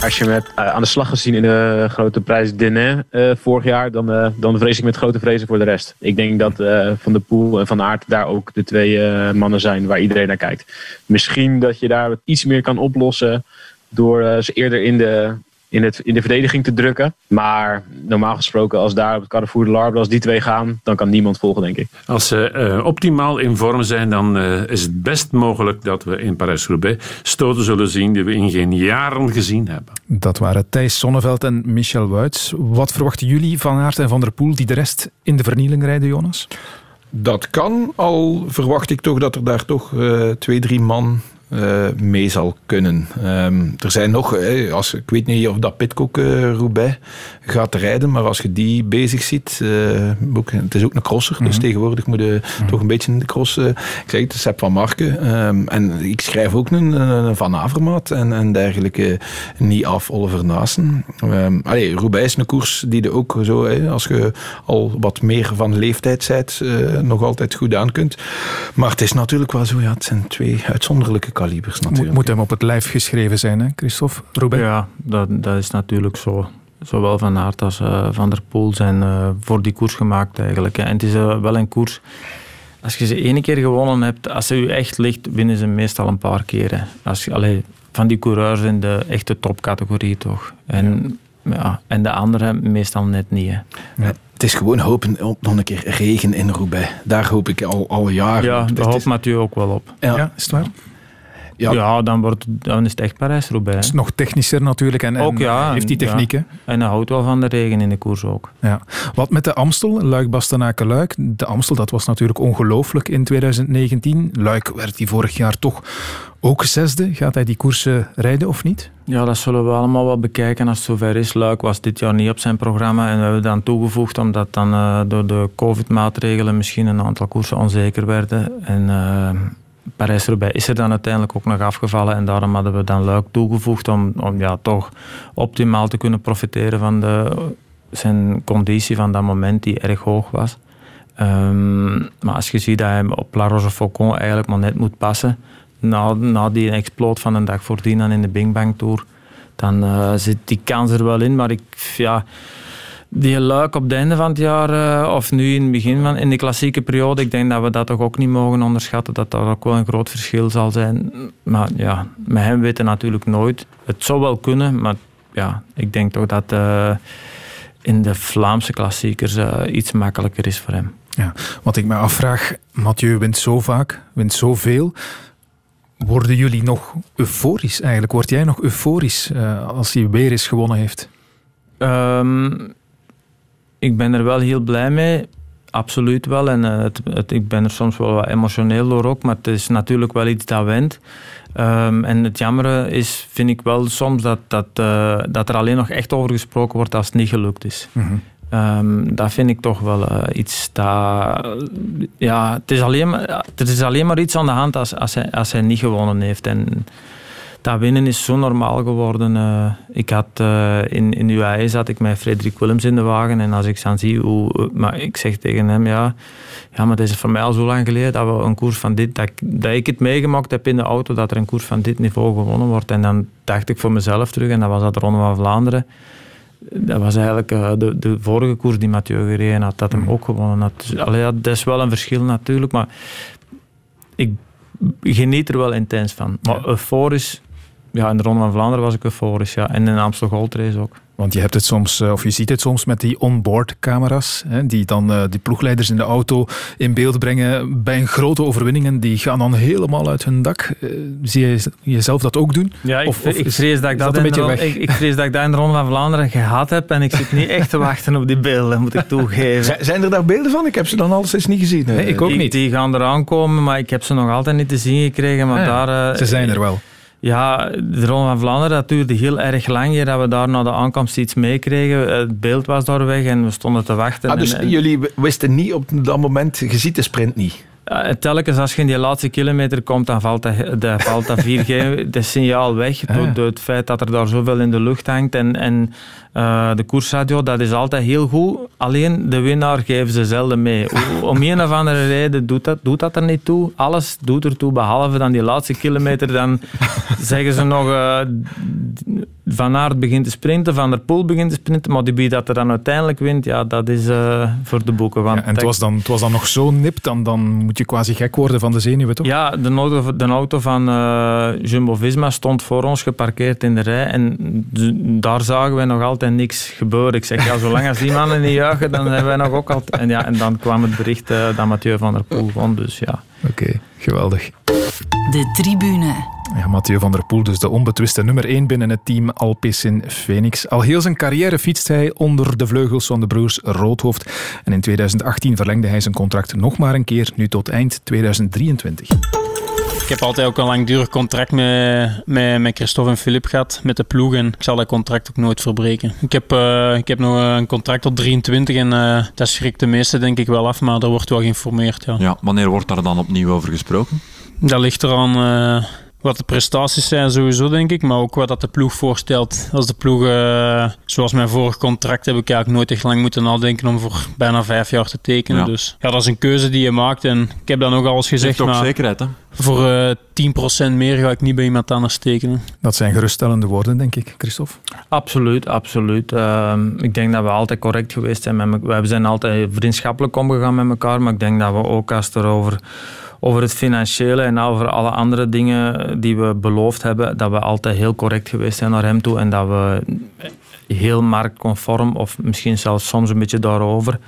Als je me hebt uh, aan de slag gezien in de grote prijs Denain uh, vorig jaar, dan, uh, dan vrees ik met grote vrezen voor de rest. Ik denk dat Van de Poel en Van Aert daar ook de twee mannen zijn waar iedereen naar kijkt. Misschien dat je daar iets meer kan oplossen door ze eerder in de, in, het, in de verdediging te drukken. Maar normaal gesproken, als daar op het Carrefour de Larbre, als die twee gaan, dan kan niemand volgen, denk ik. Als ze uh, optimaal in vorm zijn, dan uh, is het best mogelijk dat we in Parijs-Roubaix stoten zullen zien die we in geen jaren gezien hebben. Dat waren Thijs Sonneveld en Michel Wuits. Wat verwachten jullie van Aert en Van der Poel die de rest in de vernieling rijden, Jonas? Dat kan, al verwacht ik toch dat er daar toch uh, twee, drie man uh, mee zal kunnen. Um, er zijn nog, als, ik weet niet of dat Pitcock uh, Roubaix gaat rijden, maar als je die bezig ziet, uh, ook, het is ook een crosser, mm -hmm. dus tegenwoordig moet je mm -hmm. toch een beetje in de cross. ik zeg het, Sepp van Marken. Um, en ik schrijf ook een, een Van Avermaat en, en dergelijke niet af Oliver Naassen. Um, allee, Roubaix is een koers die je ook zo, als je al wat meer van leeftijd bent, nog altijd goed aan kunt. Maar het is natuurlijk wel zo, ja, het zijn twee uitzonderlijke kalibers natuurlijk. Moet hem op het lijf geschreven zijn, hè, Christophe? Roubaix? Ja, dat, dat is natuurlijk zo. Zowel Van Aert als uh, Van der Poel zijn uh, voor die koers gemaakt eigenlijk. En het is uh, wel een koers... Als je ze ene keer gewonnen hebt, als ze u echt ligt, winnen ze meestal een paar keren. Als je, allee, van die coureurs in de echte topcategorie toch. En, ja. ja en de anderen meestal net niet. Hè. Ja. Het is gewoon hopen op nog een keer regen in Roubaix. Daar hoop ik al, al jaren Ja, daar hoopt is- Mathieu ook wel op. Ja. Ja, is het waar? Ja. Ja, dan, wordt, dan is het echt Parijs-Roubaix. Het is nog technischer natuurlijk en, en Ook ja, heeft die en- techniek. hè? En hij houdt wel van de regen in de koers ook. Ja. Wat met de Amstel, Luik-Bastenaken-Luik. De Amstel, dat was natuurlijk ongelooflijk in 2019. Luik werd die vorig jaar toch ook zesde. Gaat hij die koersen rijden of niet? Ja, dat zullen we allemaal wel bekijken als het zover is. Luik was dit jaar niet op zijn programma en we hebben dan toegevoegd omdat dan eh, door de covid-maatregelen misschien een aantal koersen onzeker werden. En eh Parijs-Roubaix is er dan uiteindelijk ook nog afgevallen en daarom hadden we dan Luik toegevoegd om, om ja, toch optimaal te kunnen profiteren van de, zijn conditie van dat moment die erg hoog was. Ehm, maar als je ziet dat hij op La Rochefoucauld eigenlijk maar net moet passen, na, na die exploot van een dag voordien dan in de Bing Bang Tour, dan eh, zit die kans er wel in. Maar ik, ja, die luik op het einde van het jaar, eh, of nu in het begin van in de klassieke periode, ik denk dat we dat toch ook niet mogen onderschatten, dat dat ook wel een groot verschil zal zijn. Maar ja, met hem weten natuurlijk nooit. Het zou wel kunnen, maar ja, ik denk toch dat eh, in de Vlaamse klassiekers eh, iets makkelijker is voor hem. Ja, wat ik me afvraag, Mathieu wint zo vaak, wint zoveel. Worden jullie nog euforisch eigenlijk? Word jij nog euforisch als hij weer eens gewonnen heeft? Ehm, ik ben er wel heel blij mee. Absoluut wel. En eh, het, het- ik ben er soms wel wat emotioneel door ook. Maar het is natuurlijk wel iets dat went. Ehm, en het jammere is, vind ik wel soms, dat, dat, eh, dat er alleen nog echt over gesproken wordt als het niet gelukt is. Ehm, dat vind ik toch wel eh, iets dat... ja, het is, alleen maar, er is alleen maar iets aan de hand als, als, hij, als hij niet gewonnen heeft. En dat winnen is zo normaal geworden. eh. ik had, eh, in, in UAE zat ik met Frederik Willems in de wagen. En als ik dan zie hoe... Maar ik zeg tegen hem, ja... Ja, maar het is voor mij al zo lang geleden dat we een koers van dit... Dat, ik- dat ik het meegemaakt heb in de auto, dat er een koers van dit niveau gewonnen wordt. En dan dacht ik voor mezelf terug, en dat was dat de Ronde van Vlaanderen. Dat was eigenlijk eh, de, de vorige koers die Mathieu gereden had, dat hem ook gewonnen had. Dus, allee, dat is wel een verschil natuurlijk, maar ik geniet er wel intens van. Maar euforisch, ja, in de Ronde van Vlaanderen was ik euforisch, ja. En in de Amstel Gold Race ook. Want je hebt het soms, eh, of je ziet het soms met die onboard camera's, hè, die dan eh, die ploegleiders in de auto in beeld brengen bij een grote overwinning. En die gaan dan helemaal uit hun dak. Eh, zie je jezelf dat ook doen? Ja, ik, Of- of ik, is- vrees dat ik dat, dat een de ik, ik vrees dat ik dat in de Ronde van Vlaanderen gehad heb en ik zit niet echt te wachten op die beelden, moet ik toegeven. Zijn- er daar beelden van? Ik heb ze dan al sinds niet gezien. Nee, ik ook niet. Die gaan eraan komen, maar ik heb ze nog altijd niet te zien gekregen. Maar Ah ja, daar, eh, Ze zijn er wel. Ja, de Ronde van Vlaanderen, dat duurde heel erg lang eer dat we daar na de aankomst iets meekregen. Het beeld was daar weg en we stonden te wachten. Ah, dus En- en- jullie wisten niet op dat moment, je ziet de sprint niet. Ja, telkens als je in die laatste kilometer komt, dan valt dat, dat, valt dat 4G, (laughs) de signaal weg. Ah. Door, door het feit dat er daar zoveel in de lucht hangt. En, en eh, de koersradio, dat is altijd heel goed. Alleen de winnaar geven ze zelden mee. Om (laughs) een of andere reden doet dat, doet dat er niet toe. Alles doet er toe, behalve dan die laatste kilometer. Dan (laughs) zeggen ze nog... eh, van Aert begint te sprinten, Van der Poel begint te sprinten. Maar die wie dat er dan uiteindelijk wint, ja, dat is eh, voor de boeken. Want Ja, en het was, dan, het was dan nog zo nipt, dan, dan moet je quasi gek worden van de zenuwen, toch? ja, de auto, de auto van eh, Jumbo-Visma stond voor ons geparkeerd in de rij en daar zagen wij nog altijd niks gebeuren. Ik zeg, ja, zolang als die mannen niet juichen, dan zijn wij nog ook altijd... En, ja, en dan kwam het bericht eh, dat Mathieu van der Poel won, dus ja. Oké, geweldig. De tribune. Ja, Mathieu van der Poel, dus de onbetwiste nummer 1 binnen het team Alpecin Phoenix. Al heel zijn carrière fietst hij onder de vleugels van de broers Roodhoofd. En in 2018 verlengde hij zijn contract nog maar een keer, nu tot eind 2023. Ik heb altijd ook een langdurig contract met, met, met Christophe en Philip gehad, met de ploeg. En ik zal dat contract ook nooit verbreken. Ik heb, eh, ik heb nog een contract tot 23 en eh, dat schrikt de meesten denk ik wel af, maar daar wordt wel geïnformeerd. Ja. Ja, wanneer wordt daar dan opnieuw over gesproken? Dat ligt eraan eh, wat de prestaties zijn sowieso, denk ik. Maar ook wat dat de ploeg voorstelt. Als de ploeg, eh, zoals mijn vorig contract, heb ik eigenlijk nooit echt lang moeten nadenken om voor bijna vijf jaar te tekenen. Ja. Dus ja, dat is een keuze die je maakt. En ik heb dat nog al eens gezegd. Heeft ook maar zekerheid, hè? voor eh 10% meer ga ik niet bij iemand anders tekenen. Dat zijn geruststellende woorden, denk ik, Christophe. Absoluut, absoluut. Ehm, ik denk dat we altijd correct geweest zijn. Met me- we zijn altijd vriendschappelijk omgegaan met elkaar, maar ik denk dat we ook als er over, over het financiële en over alle andere dingen die we beloofd hebben, dat we altijd heel correct geweest zijn naar hem toe en dat we heel marktconform of misschien zelfs soms een beetje daarover.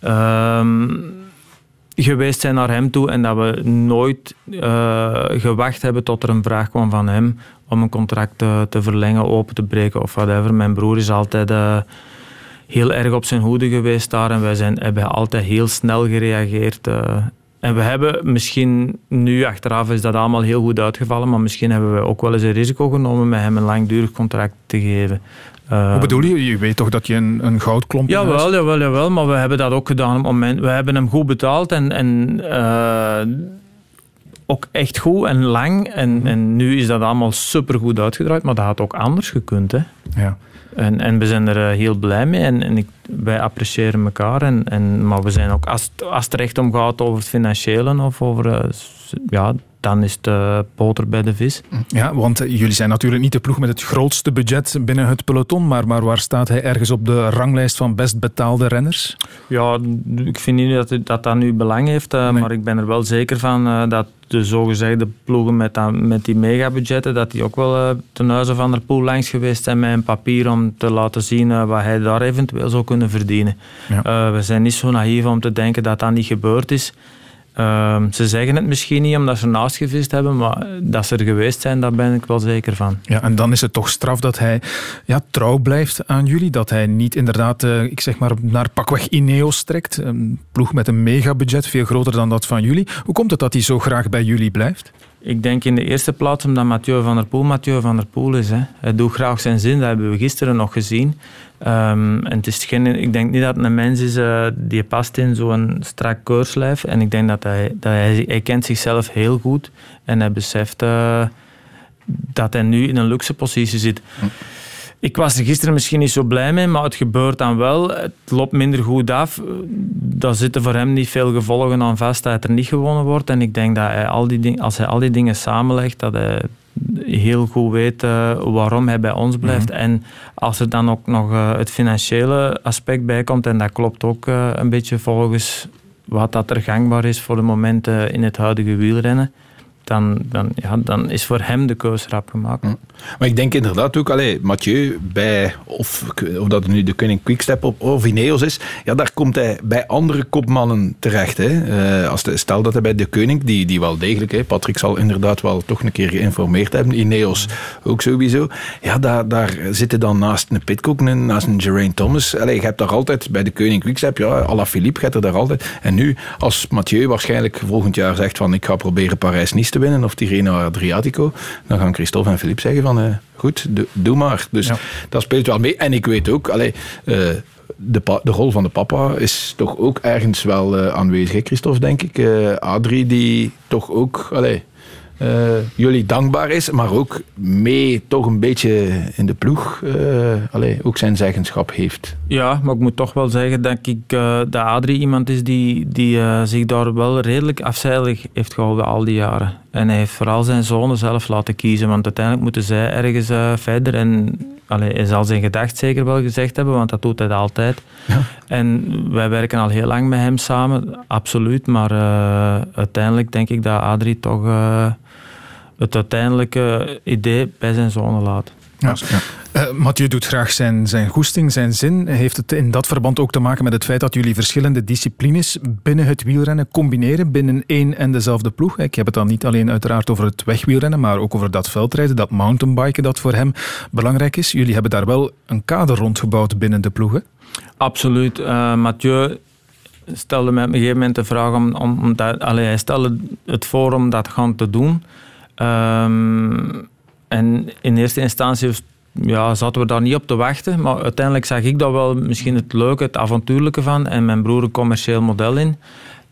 Ehm, geweest zijn naar hem toe en dat we nooit uh, gewacht hebben tot er een vraag kwam van hem om een contract te, te verlengen, open te breken of whatever. Mijn broer is altijd uh, heel erg op zijn hoede geweest daar en wij zijn, hebben altijd heel snel gereageerd. Uh, en we hebben misschien, nu achteraf is dat allemaal heel goed uitgevallen, maar misschien hebben we ook wel eens een risico genomen met hem een langdurig contract te geven. Uh, Hoe bedoel je? Je weet toch dat je een, een goudklomp hebt? Jawel, jawel, jawel, maar we hebben dat ook gedaan op het moment. We hebben hem goed betaald en, en uh, ook echt goed en lang. En, en nu is dat allemaal supergoed uitgedraaid, maar dat had ook anders gekund. Hè? Ja. En, en we zijn er heel blij mee en, en ik, wij appreciëren elkaar. En, en, maar we zijn ook, als, als het recht om gaat over het financiële of over uh, ja, dan is de poter bij de vis. Ja, want jullie zijn natuurlijk niet de ploeg met het grootste budget binnen het peloton, maar, maar waar staat hij ergens op de ranglijst van best betaalde renners? Ja, ik vind niet dat dat, dat nu belang heeft, nee. maar ik ben er wel zeker van uh, dat de zogezegde ploegen met, met die megabudgetten, dat die ook wel ten huize van der Poel langs geweest zijn met een papier om te laten zien wat hij daar eventueel zou kunnen verdienen. Ja. we zijn niet zo naïef om te denken dat dat niet gebeurd is. Uh, ze zeggen het misschien niet omdat ze naast gevist hebben, maar dat ze er geweest zijn, daar ben ik wel zeker van. Ja, en dan is het toch straf dat hij ja, trouw blijft aan jullie. Dat hij niet inderdaad, uh, ik zeg maar, naar pakweg Ineos trekt. Een ploeg met een megabudget, veel groter dan dat van jullie. Hoe komt het dat hij zo graag bij jullie blijft? Ik denk in de eerste plaats omdat Mathieu van der Poel Mathieu van der Poel is. Hè. Hij doet graag zijn zin, dat hebben we gisteren nog gezien. Um, en het is geen, ik denk niet dat het een mens is uh, die past in zo'n strak keurslijf. En ik denk dat hij, dat hij, hij kent zichzelf heel goed. En hij beseft uh, dat hij nu in een luxe positie zit. Ik was er gisteren misschien niet zo blij mee, maar het gebeurt dan wel. Het loopt minder goed af. Daar zitten voor hem niet veel gevolgen aan vast dat er niet gewonnen wordt. En ik denk dat hij al die als hij al die dingen samenlegt, dat hij heel goed weet uh, waarom hij bij ons blijft. Mm -hmm. En als er dan ook nog uh, het financiële aspect bij komt, en dat klopt ook uh, een beetje volgens wat dat er gangbaar is voor de momenten in het huidige wielrennen dan, dan, ja, dan is voor hem de keuze rap gemaakt. Mm. Maar ik denk inderdaad ook, allee, Mathieu, bij, of, of dat nu de Koning Quickstep of, of Ineos is, ja, daar komt hij bij andere kopmannen terecht. Hè. Uh, als stel dat hij bij de Koning, die, die wel degelijk, hè, Patrick zal inderdaad wel toch een keer geïnformeerd hebben, Ineos ook sowieso, ja, daar, daar zitten dan naast een Pitcock, naast een Geraint Thomas, allee, je hebt daar altijd, bij de Koning Quickstep, ja, Alaphilippe gaat er daar altijd. En nu, als Mathieu waarschijnlijk volgend jaar zegt van ik ga proberen Parijs-Nice te winnen, of Tirreno Adriatico, dan gaan Christophe en Philippe zeggen van uh, goed, doe, doe, maar. Dus ja. dat speelt wel mee. En ik weet ook, allee, uh, de, de, rol van de papa is toch ook ergens wel uh, aanwezig, Christophe, denk ik. Adrie, die toch ook... Allee, uh, jullie dankbaar is, maar ook mee toch een beetje in de ploeg uh, allee, ook zijn zeggenschap heeft. Ja, maar ik moet toch wel zeggen dat ik uh, dat Adrie iemand is die, die zich daar wel redelijk afzijdig heeft gehouden al die jaren. En hij heeft vooral zijn zonen zelf laten kiezen, want uiteindelijk moeten zij ergens verder en allee, hij zal zijn gedacht zeker wel gezegd hebben, want dat doet hij altijd. Ja. En wij werken al heel lang met hem samen, absoluut, maar uiteindelijk denk ik dat Adrie toch het uiteindelijke idee bij zijn zonen laat. Ja. Ja. Uh, Mathieu doet graag zijn, zijn goesting, zijn zin. Heeft het in dat verband ook te maken met het feit dat jullie verschillende disciplines binnen het wielrennen combineren binnen één en dezelfde ploeg? Ik heb het dan niet alleen uiteraard over het wegwielrennen, maar ook over dat veldrijden, dat mountainbiken dat voor hem belangrijk is. Jullie hebben daar wel een kader rondgebouwd binnen de ploegen. Absoluut. Uh, Mathieu stelde mij op een gegeven moment de vraag om, om, om dat, allee, hij stelde het voor om dat gaan te doen. Um, en in eerste instantie ja, zaten we daar niet op te wachten. Maar uiteindelijk zag ik dat wel misschien het leuke, het avontuurlijke van. En mijn broer een commercieel model in.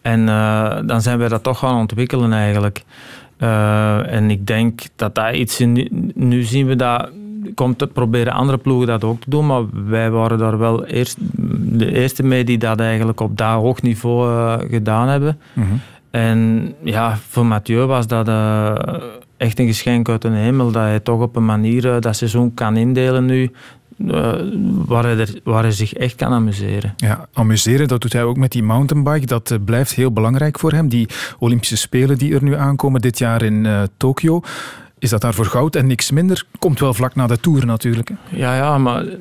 En uh, dan zijn we dat toch gaan ontwikkelen eigenlijk. Uh, en ik denk dat dat iets... In, nu zien we dat... Komt te proberen andere ploegen dat ook te doen. Maar wij waren daar wel eerst, de eerste mee die dat eigenlijk op dat hoog niveau uh, gedaan hebben. Mm -hmm. En ja, voor Mathieu was dat echt een geschenk uit de hemel. Dat hij toch op een manier uh, dat seizoen kan indelen nu. Uh, waar, hij er, waar hij zich echt kan amuseren. Ja, amuseren, dat doet hij ook met die mountainbike. Dat blijft heel belangrijk voor hem. Die Olympische Spelen die er nu aankomen dit jaar in Tokio. is dat daar voor goud en niks minder. Komt wel vlak na de Tour natuurlijk. Hè? Ja, ja, maar eh,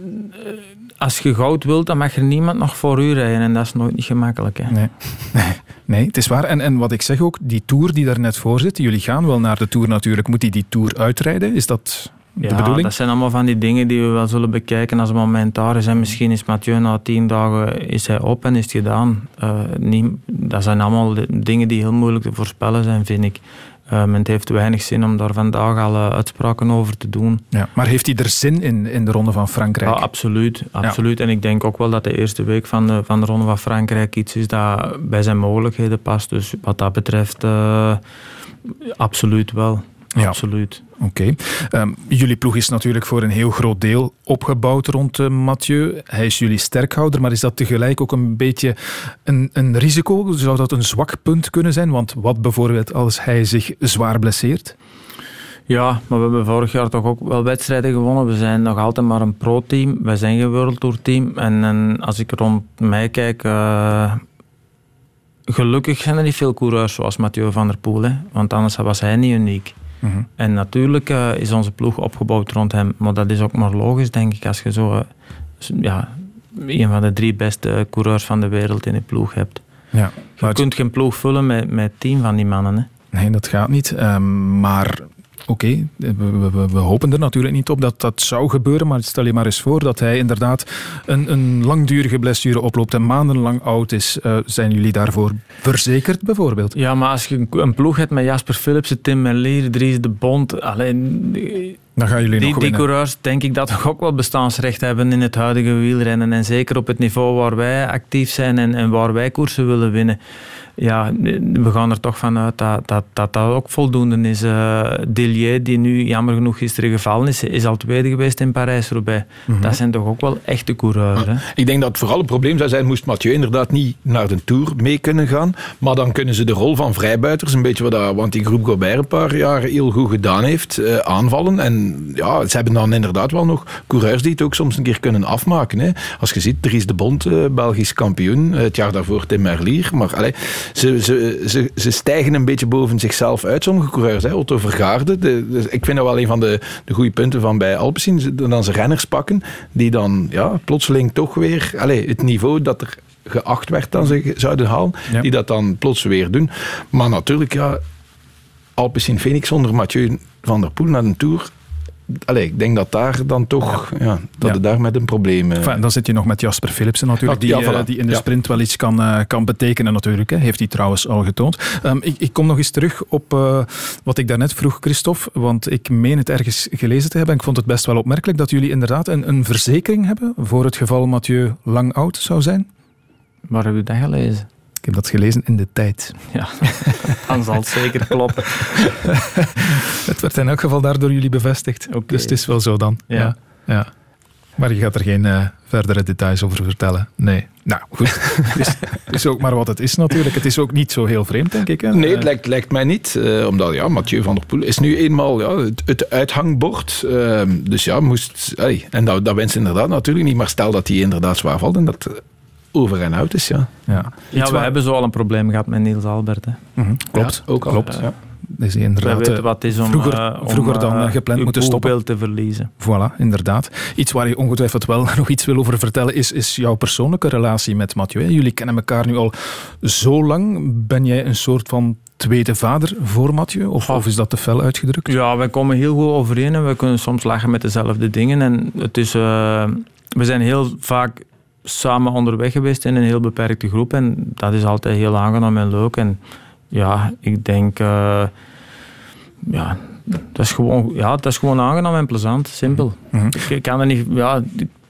als je goud wilt, dan mag er niemand nog voor u rijden. En dat is nooit niet gemakkelijk. Hè? Nee. (laughs) nee, het is waar. En, en wat ik zeg ook, die Tour die daar net voor zit, jullie gaan wel naar de Tour natuurlijk. Moet hij die Tour uitrijden? Is dat de ja, bedoeling? dat zijn allemaal van die dingen die we wel zullen bekijken als het moment daar is. En misschien is Mathieu na tien dagen is hij op en is het gedaan. Uh, niet, dat zijn allemaal dingen die heel moeilijk te voorspellen zijn, vind ik. Um, het heeft weinig zin om daar vandaag al uh, uitspraken over te doen. Ja, maar heeft hij er zin in, in de Ronde van Frankrijk? Ja, absoluut. absoluut. Ja. En ik denk ook wel dat de eerste week van de, van de Ronde van Frankrijk iets is dat bij zijn mogelijkheden past. Dus wat dat betreft, uh, absoluut wel. Ja. Absoluut. Oké. Okay. Um, jullie ploeg is natuurlijk voor een heel groot deel opgebouwd rond uh, Mathieu. Hij is jullie sterkhouder, maar is dat tegelijk ook een beetje een, een risico? Zou dat een zwak punt kunnen zijn? Want wat bijvoorbeeld als hij zich zwaar blesseert? Ja, maar we hebben vorig jaar toch ook wel wedstrijden gewonnen. We zijn nog altijd maar een pro-team. Wij zijn geen World Tour team. En, en als ik rond mij kijk... Uh, gelukkig zijn er niet veel coureurs zoals Mathieu van der Poel. Hè? Want anders was hij niet uniek. Mm -hmm. En natuurlijk uh, is onze ploeg opgebouwd rond hem. Maar dat is ook maar logisch, denk ik, als je zo uh, ja, een van de drie beste coureurs van de wereld in je ploeg hebt. Ja, je kunt geen ploeg vullen met, met tien van die mannen. Hè. Nee, dat gaat niet. Um, maar oké, okay, we, we, we, hopen er natuurlijk niet op dat dat zou gebeuren, maar stel je maar eens voor dat hij inderdaad een, een langdurige blessure oploopt en maandenlang oud is. Uh, zijn jullie daarvoor verzekerd bijvoorbeeld? Ja, maar als je een ploeg hebt met Jasper Philipsen, Tim Merlier, Dries de Bond, alleen... Dan gaan jullie die, nog die coureurs denk ik dat toch ook wel bestaansrecht hebben in het huidige wielrennen. En zeker op het niveau waar wij actief zijn en, en waar wij koersen willen winnen ja, we gaan er toch vanuit dat dat, dat, dat ook voldoende is. Uh, Dillier, die nu jammer genoeg gisteren gevallen is, is al tweede geweest in Parijs-Roubaix. Mm -hmm. Dat zijn toch ook wel echte coureurs. Hè? Ik denk dat het vooral een probleem zou zijn, moest Mathieu inderdaad niet naar de Tour mee kunnen gaan. Maar dan kunnen ze de rol van vrijbuiters, een beetje wat die groep Gobert een paar jaar heel goed gedaan heeft, uh, aanvallen. En ja, ze hebben dan inderdaad wel nog coureurs die het ook soms een keer kunnen afmaken. Hè. Als je ziet, Dries de Bond, uh, Belgisch kampioen, het jaar daarvoor Tim Merlier. Maar allez, ze, ze, ze, ze stijgen een beetje boven zichzelf uit, sommige coureurs. Hè. Otto Vergaarde, de, de, ik vind dat wel een van de, de goede punten van bij Alpecin. Dan ze renners pakken die dan ja, plotseling toch weer allez, het niveau dat er geacht werd dat ze zouden halen, ja. die dat dan plots weer doen. Maar natuurlijk, ja, Alpecin Phoenix zonder Mathieu van der Poel naar de Tour Allee, ik denk dat daar dan toch ja. dat ja. het daar met een probleem... Uh... Enfin, dan zit je nog met Jasper Philipsen natuurlijk, die, ja, voilà. die in de sprint wel iets kan, uh, kan betekenen natuurlijk. Hè. Heeft hij trouwens al getoond. Um, ik, ik, kom nog eens terug op uh, wat ik daarnet vroeg, Christophe. Want ik meen het ergens gelezen te hebben. En ik vond het best wel opmerkelijk dat jullie inderdaad een, een verzekering hebben voor het geval Mathieu lang oud zou zijn. Waar hebben we dat gelezen? Ik heb dat gelezen in de tijd. Ja, (laughs) dan zal het zeker kloppen. (laughs) het werd in elk geval daardoor jullie bevestigd. Okay. Dus het is wel zo dan. Ja. ja. ja. Maar je gaat er geen uh, verdere details over vertellen. Nee. Nou, goed. het, is, het is ook maar wat het is natuurlijk. Het is ook niet zo heel vreemd, denk ik. Hè? Nee, het lijkt, lijkt mij niet. Uh, omdat, ja, Mathieu van der Poel is nu eenmaal ja, het, het uithangbord. Uh, dus ja, moest... Hey, en dat, dat wenst inderdaad natuurlijk niet. Maar stel dat hij inderdaad zwaar valt en dat over en uit is, ja. Ja, ja we waar... hebben zo al een probleem gehad met Niels Albert. Hè. Mm -hmm. Klopt, ja, ook al. Klopt, ja. Is hij inderdaad we weten wat het is om, vroeger, uh, om, vroeger dan uh, gepland moeten stoppen. te verliezen. Voilà, inderdaad. Iets waar je ongetwijfeld wel (laughs) nog iets wil over vertellen is, is jouw persoonlijke relatie met Mathieu. Jullie kennen elkaar nu al zo lang. Ben jij een soort van tweede vader voor Mathieu? Of, of is dat te fel uitgedrukt? Ja, wij komen heel goed overeen en we kunnen soms lachen met dezelfde dingen. En het is, uh, we zijn heel vaak samen onderweg geweest in een heel beperkte groep. En dat is altijd heel aangenaam en leuk. En ja, ik denk... Uh, ja, dat is, gewoon, ja, dat is gewoon aangenaam en plezant. Simpel. Mhm. Ik, ik, kan er niet... Ja,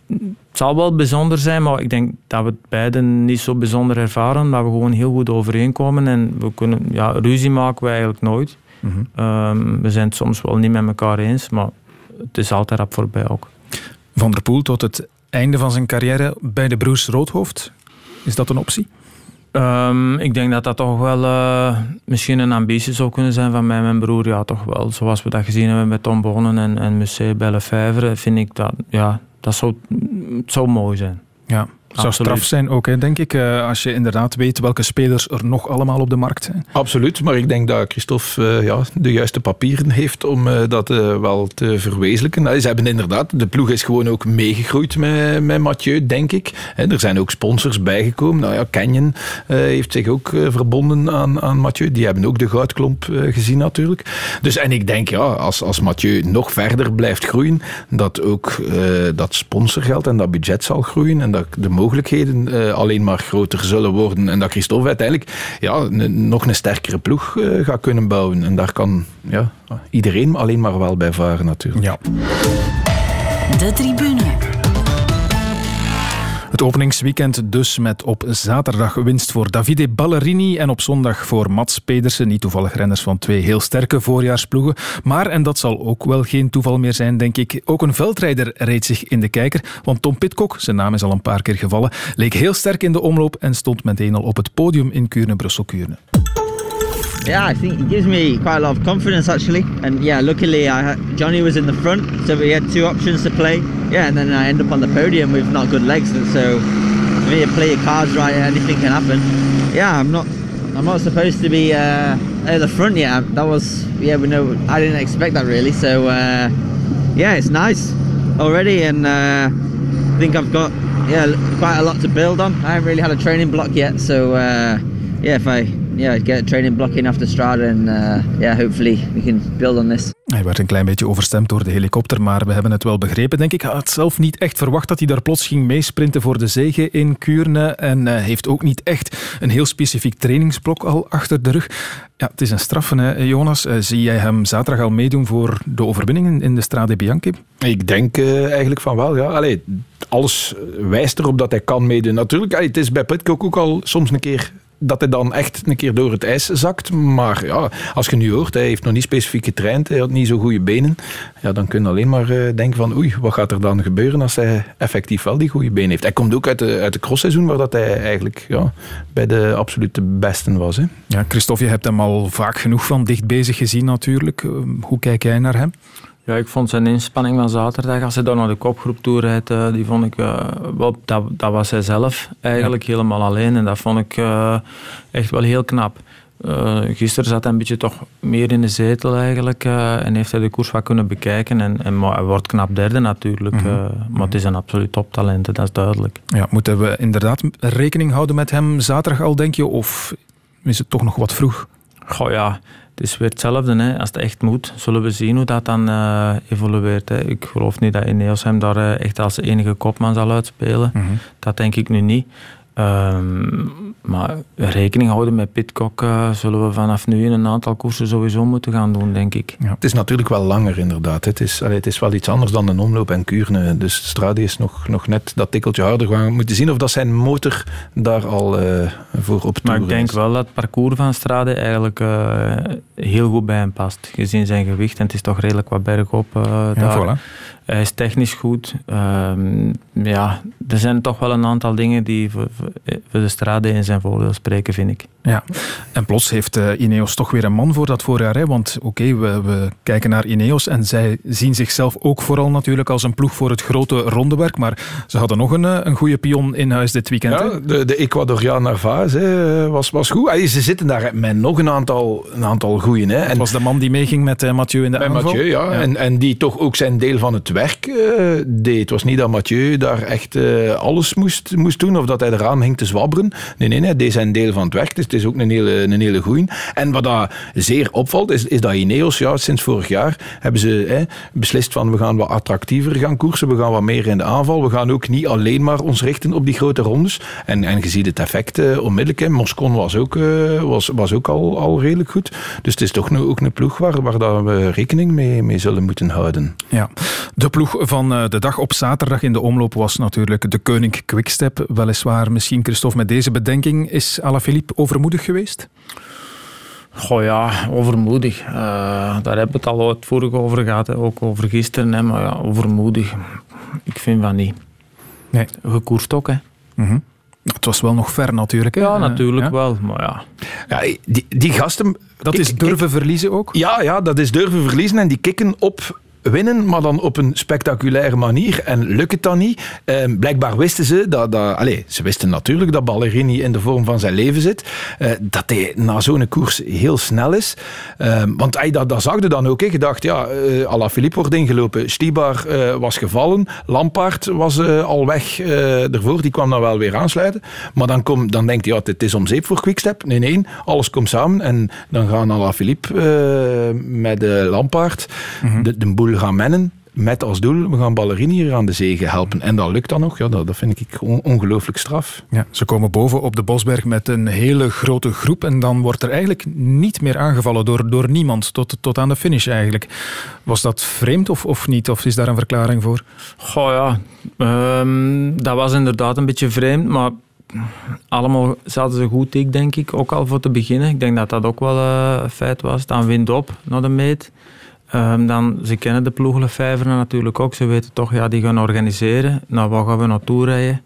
het zal wel bijzonder zijn, maar ik denk dat we het beiden niet zo bijzonder ervaren. Maar we gewoon heel goed overeenkomen. En we kunnen... Ja, ruzie maken we eigenlijk nooit. Mhm. Um, we zijn het soms wel niet met elkaar eens, maar het is altijd rap voorbij ook. Van der Poel tot het einde van zijn carrière bij de broers Roodhoofd. Is dat een optie? Um, ik denk dat dat toch wel uh, misschien een ambitie zou kunnen zijn van mij en mijn broer. Ja, toch wel. Zoals we dat gezien hebben met Tom Bonnen en, en Musée Bellefevre, vind ik dat, ja, dat zou, het zou mooi zijn. Ja. Zou straf zijn ook, hè, denk ik, uh, als je inderdaad weet welke spelers er nog allemaal op de markt zijn. Absoluut, maar ik denk dat Christophe uh, ja, de juiste papieren heeft om uh, dat wel te verwezenlijken. Ze hebben inderdaad, de ploeg is gewoon ook meegegroeid met, met Mathieu, denk ik. Er zijn ook sponsors bijgekomen. Nou ja, Canyon heeft zich ook verbonden aan, aan Mathieu. Die hebben ook de goudklomp gezien natuurlijk. Dus en ik denk, ja, als, als Mathieu nog verder blijft groeien, dat ook dat sponsorgeld en dat budget zal groeien en dat de mogelijkheden uh, alleen maar groter zullen worden. En dat Christophe uiteindelijk ja, nog een sterkere ploeg uh, gaat kunnen bouwen. En daar kan ja, iedereen alleen maar wel bij varen natuurlijk. Ja. De tribune. Het openingsweekend dus met op zaterdag winst voor Davide Ballerini en op zondag voor Mats Pedersen. Niet toevallig renners van twee heel sterke voorjaarsploegen. Maar, en dat zal ook wel geen toeval meer zijn, denk ik, ook een veldrijder reed zich in de kijker. Want Tom Pitcock, zijn naam is al een paar keer gevallen, leek heel sterk in de omloop en stond meteen al op het podium in Kuurne-Brussel-Kuurne. Yeah, I think it gives me quite a lot of confidence actually. And yeah, luckily I Johnny was in the front, so we had two options to play. Yeah, and then I end up on the podium with not good legs, and so me to play your cards right, anything can happen. Yeah, I'm not. I'm not supposed to be uh, at the front yet. That was yeah, we know. I didn't expect that really. So uh, yeah, it's nice already, and uh, I think I've got yeah quite a lot to build on. I haven't really had a training block yet, so uh, yeah, if I yeah, get a training block in after Strada and uh, yeah, hopefully we can build on this. Hij werd een klein beetje overstemd door de helikopter, maar we hebben het wel begrepen, denk ik. Hij had zelf niet echt verwacht dat hij daar plots ging meesprinten voor de zege in Kuurne en uh, heeft ook niet echt een heel specifiek trainingsblok al achter de rug. Ja, het is een straffe, hè, Jonas. Uh, zie jij hem zaterdag al meedoen voor de overwinningen in de Strade Bianchi? Ik denk uh, eigenlijk van wel, ja. Allee, alles wijst erop dat hij kan meedoen. Natuurlijk, allee, het is bij Pitcock ook al soms een keer dat hij dan echt een keer door het ijs zakt. Maar ja, als je nu hoort, hij heeft nog niet specifiek getraind, hij had niet zo goede benen. Ja, dan kun je alleen maar uh, denken van oei, wat gaat er dan gebeuren als hij effectief wel die goede benen heeft. Hij komt ook uit de, uit de crossseizoen waar dat hij eigenlijk ja, bij de absolute besten was. Hè. Ja, Christophe, je hebt hem al vaak genoeg van dicht bezig gezien natuurlijk. Hoe kijk jij naar hem? Ja, ik vond zijn inspanning van zaterdag, als hij dan naar de kopgroep toe rijdt, uh, die vond ik, uh, wel, dat, dat was hij zelf eigenlijk helemaal alleen. En dat vond ik uh, echt wel heel knap. gisteren zat hij een beetje toch meer in de zetel eigenlijk en heeft hij de koers wat kunnen bekijken. En, en maar hij wordt knap derde natuurlijk, mm -hmm. maar het is een absoluut toptalent, dat is duidelijk. Ja, moeten we inderdaad rekening houden met hem zaterdag al, denk je? Of is het toch nog wat vroeg? Goh ja, het is weer hetzelfde. Hè. Als het echt moet, zullen we zien hoe dat dan uh, evolueert. Hè. Ik geloof niet dat Ineos hem daar uh, echt als enige kopman zal uitspelen. Mm -hmm. Dat denk ik nu niet. Um, maar rekening houden met Pitcock uh, zullen we vanaf nu in een aantal koersen sowieso moeten gaan doen, denk ik. Ja. Het is natuurlijk wel langer inderdaad. Het is, allee, het is wel iets anders dan een omloop en Kuurne. Dus Stradi is nog, nog net dat tikkeltje harder. We moeten zien of dat zijn motor daar al uh, voor op Maar ik denk wel dat het parcours van Strade eigenlijk uh, heel goed bij hem past. Gezien zijn gewicht en het is toch redelijk wat bergop daar. Ja, voilà. Hij is technisch goed. Um, ja, er zijn toch wel een aantal dingen die voor, voor de Strade in zijn voordeel spreken, vind ik. Ja, en plots heeft uh, Ineos toch weer een man voor dat voorjaar. Hè? Want oké, okay, we, we, kijken naar Ineos en zij zien zichzelf ook vooral natuurlijk als een ploeg voor het grote rondewerk. Maar ze hadden nog een, een goede pion in huis dit weekend. Ja, de, de Ecuadoriaan Narvaez hè, was, was goed. Allee, ze zitten daar met nog een aantal, een aantal goeien. Hè. En het was de man die meeging met uh, Mathieu in de met aanval. Mathieu, ja. ja. En, en die toch ook zijn deel van het werk uh, deed. Het was niet dat Mathieu daar echt alles moest, moest doen of dat hij eraan hing te zwabberen. Nee, nee, nee, deed zijn deel van het werk. Dus het is ook een hele, een hele goeie. En wat daar zeer opvalt, is, is dat Ineos, ja, sinds vorig jaar, hebben ze beslist van we gaan wat attractiever gaan koersen, we gaan wat meer in de aanval, we gaan ook niet alleen maar ons richten op die grote rondes. En, en je ziet het effect uh, onmiddellijk. Hè. Moscon was ook, was, was ook al, al redelijk goed. Dus het is toch nu ook een ploeg waar, waar dat we rekening mee, mee zullen moeten houden. Ja. De ploeg van uh, de dag op zaterdag in de omloop was natuurlijk de Koning Quickstep. Weliswaar misschien, Christophe, met deze bedenking is Alaphilippe overmoedig geweest? Goh ja, overmoedig. Uh, daar hebben we het al uitvoerig over gehad, hè. ook over gisteren. Hè. Maar ja, overmoedig, ik vind van niet. Nee. Gekoerst ook, hè. Mm -hmm. Het was wel nog ver natuurlijk. Hè? Ja, natuurlijk ja? wel, maar ja. ja die, die gasten... Dat is durven verliezen ook? Ja, ja, dat is durven verliezen en die kikken op winnen, maar dan op een spectaculaire manier. En lukt het dan niet? Ehm, blijkbaar wisten ze dat, dat allez, ze wisten natuurlijk dat Ballerini in de vorm van zijn leven zit. Eh, dat hij na zo'n koers heel snel is. Ehm, want hij, dat, dat zag je dan ook. Je dacht, ja, uh, Alaphilippe wordt ingelopen. Stibar uh, was gevallen. Lampaard was al weg ervoor. Die kwam dan wel weer aansluiten. Maar dan, kom, dan denkt hij, ja, het is om zeep voor Quickstep. Nee, nee, alles komt samen. En dan gaan Alaphilippe met de Lampaard mhm. de, de boel gaan mennen met als doel, we gaan Ballerini hier aan de zege helpen. En dat lukt dan nog. Ja, dat, dat vind ik ongelooflijk straf. Ja, ze komen boven op de Bosberg met een hele grote groep. En dan wordt er eigenlijk niet meer aangevallen door, door niemand. Tot, tot aan de finish eigenlijk. Was dat vreemd of, of niet? Of is daar een verklaring voor? Goh ja, ehm, dat was inderdaad een beetje vreemd. Maar allemaal zaten ze goed ik denk ik. Ook al voor te beginnen. Ik denk dat dat ook wel uh, een feit was. Dan wind op naar de meet. Um, dan, ze kennen de ploeglefijveren natuurlijk ook. Ze weten toch, ja, die gaan organiseren. Nou, waar gaan we naartoe rijden?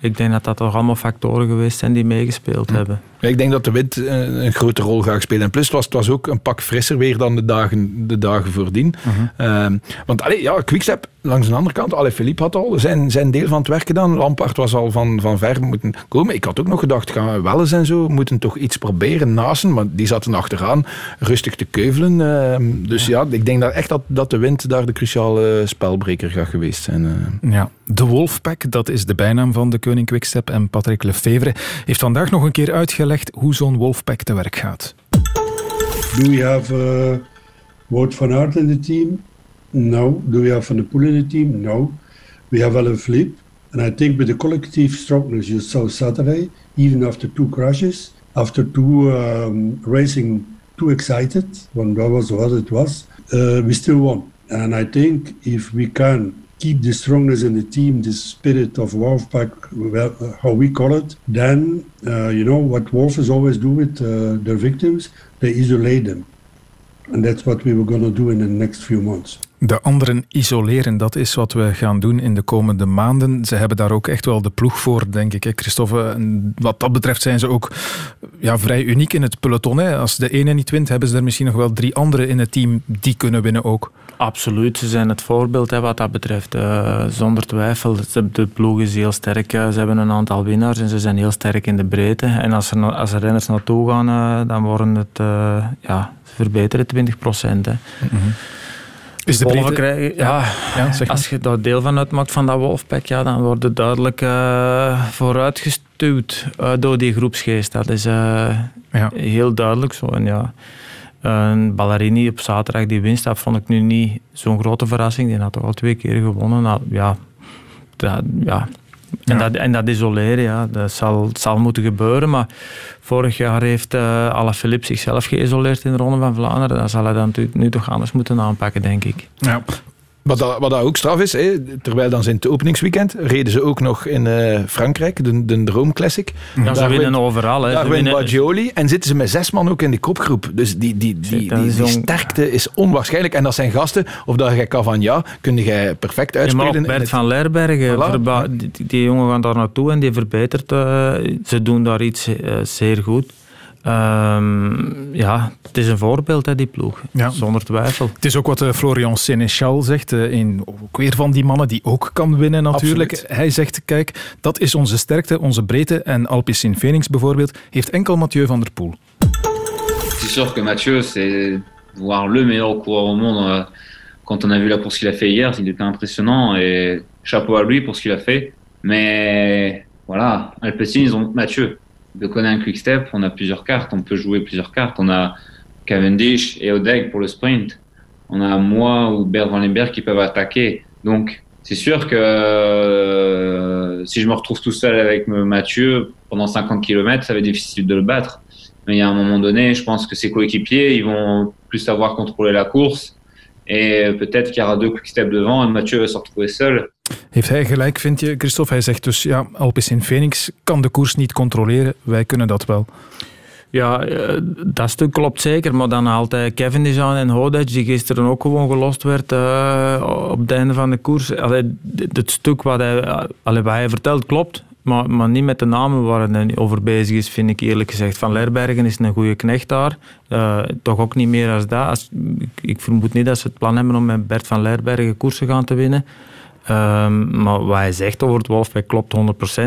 Ik denk dat dat toch allemaal factoren geweest zijn die meegespeeld hm. hebben. Ik denk dat de wind eh, een grote rol gaat spelen. En plus, het was, het was ook een pak frisser weer dan de dagen, de dagen voordien. Uh want allee, ja, Quickstep, langs de andere kant, alle Philippe had al zijn, zijn deel van het werk gedaan. Lampard was al van, van ver moeten komen. Ik had ook nog gedacht, gaan we wel eens en zo, moeten toch iets proberen naast Maar die zaten achteraan, rustig te keuvelen. Uh, dus ja. ik denk dat echt dat, dat de wind daar de cruciale spelbreker gaat geweest zijn. Uh. Ja, de Wolfpack, dat is de bijnaam van de koning Quickstep. En Patrick Lefevre heeft vandaag nog een keer uitgelegd hoe zo'n Wolfpack te werk gaat. Do we have uh, Wout van Aert in the team? No. Do we have Van der Poel in the team? No. We have Alan Flip. And I think with the collective strongness you saw Saturday, even after two crashes, after two um, racing too excited, when that was what it was, uh, we still won. And I think if we can keep the strongness in the team, the spirit of Wolfpack, well, how we call it, then, uh, you know, what Wolfers always do with uh, their victims, they isolate them. And that's what we were going to do in the next few months. De anderen isoleren, dat is wat we gaan doen in de komende maanden. Ze hebben daar ook echt wel de ploeg voor, denk ik. Christophe, en wat dat betreft zijn ze ook ja, vrij uniek in het peloton. Hè. Als de ene niet wint, hebben ze er misschien nog wel drie anderen in het team die kunnen winnen ook. Absoluut, ze zijn het voorbeeld hè, wat dat betreft. Uh, zonder twijfel, de ploeg is heel sterk. ze hebben een aantal winnaars en ze zijn heel sterk in de breedte. En als er, als er renners naartoe gaan, uh, dan worden het, ja, ze verbeteren 20 procent. Mm -hmm. Is de krijgen, ja, ja, ja als je daar deel van uitmaakt van dat wolfpack, ja, dan wordt het duidelijk vooruitgestuurd door die groepsgeest. Dat is ja. heel duidelijk zo. En ja, een Ballerini op zaterdag die winst, dat vond ik nu niet zo'n grote verrassing. Die had toch al twee keer gewonnen. Nou, ja, dat, ja. En, dat, en dat isoleren, ja, dat zal, zal moeten gebeuren. Maar vorig jaar heeft uh, Alaphilippe zichzelf geïsoleerd in de Ronde van Vlaanderen. Dan zal hij dat natuurlijk nu toch anders moeten aanpakken, denk ik. Ja. Wat dat, wat dat ook straf is, hè, terwijl dan zijn het openingsweekend reden ze ook nog in uh, Frankrijk, de, de Droom Classic. Ja, daar ze winnen overal. Hè. Daar winnen Baggioli en zitten ze met zes man ook in de kopgroep. Dus die, die, die, die, die sterkte is onwaarschijnlijk. En dat zijn gasten, of dat jij Cavagna, kun je perfect uitspelen. Ja, Bert van Lerbergen, voilà. die, die, jongen gaan daar naartoe en die verbetert. Uh, ze doen daar iets uh, zeer goed. Um, ja, het is een voorbeeld, hè, die ploeg. Ja. Zonder twijfel. Het is ook wat uh, Florian Sénéchal zegt. Uh, een, ook weer van die mannen die ook kan winnen natuurlijk. Absoluut. Hij zegt, kijk, dat is onze sterkte, onze breedte. En Alpecin Phoenix bijvoorbeeld heeft enkel Mathieu van der Poel. C'est sûr que Mathieu, c'est voir le meilleur coureur au monde. Euh, quand on a vu la course qu'il a fait hier, il était impressionnant. Et chapeau à lui pour ce qu'il a fait. Mais voilà, Alpecin, ils ont Mathieu. De connaître un quick step, on a plusieurs cartes, on peut jouer plusieurs cartes. On a Cavendish et Odeg pour le sprint. On a moi ou Bert Van Lemberg qui peuvent attaquer. Donc, c'est sûr que euh, si je me retrouve tout seul avec Mathieu pendant 50 km, ça va être difficile de le battre. Mais a un moment donné, je pense que ses coéquipiers, ils vont plus savoir contrôler la course. Et peut-être qu'il y aura deux quick-step devant et Mathieu va se retrouver seul. Heeft hij gelijk, vind je, Christophe? Hij zegt dus, ja, Alpecin Phoenix kan de koers niet controleren. Wij kunnen dat wel. Ja, eh, dat stuk klopt zeker. Maar dan haalt hij Cavendish aan en Hodage, die gisteren ook gewoon gelost werd uh, op het einde van de koers. Allee, het stuk wat hij, allee, wat hij vertelt klopt. Maar, maar niet met de namen waar hij over bezig is, vind ik eerlijk gezegd. Van Lerbergen is een goede knecht daar. Uh, toch ook niet meer als dat. Als, ik, ik, vermoed niet dat ze het plan hebben om met Bert van Lerbergen koersen gaan te winnen. Um, maar wat hij zegt over het Wolfpack klopt 100%.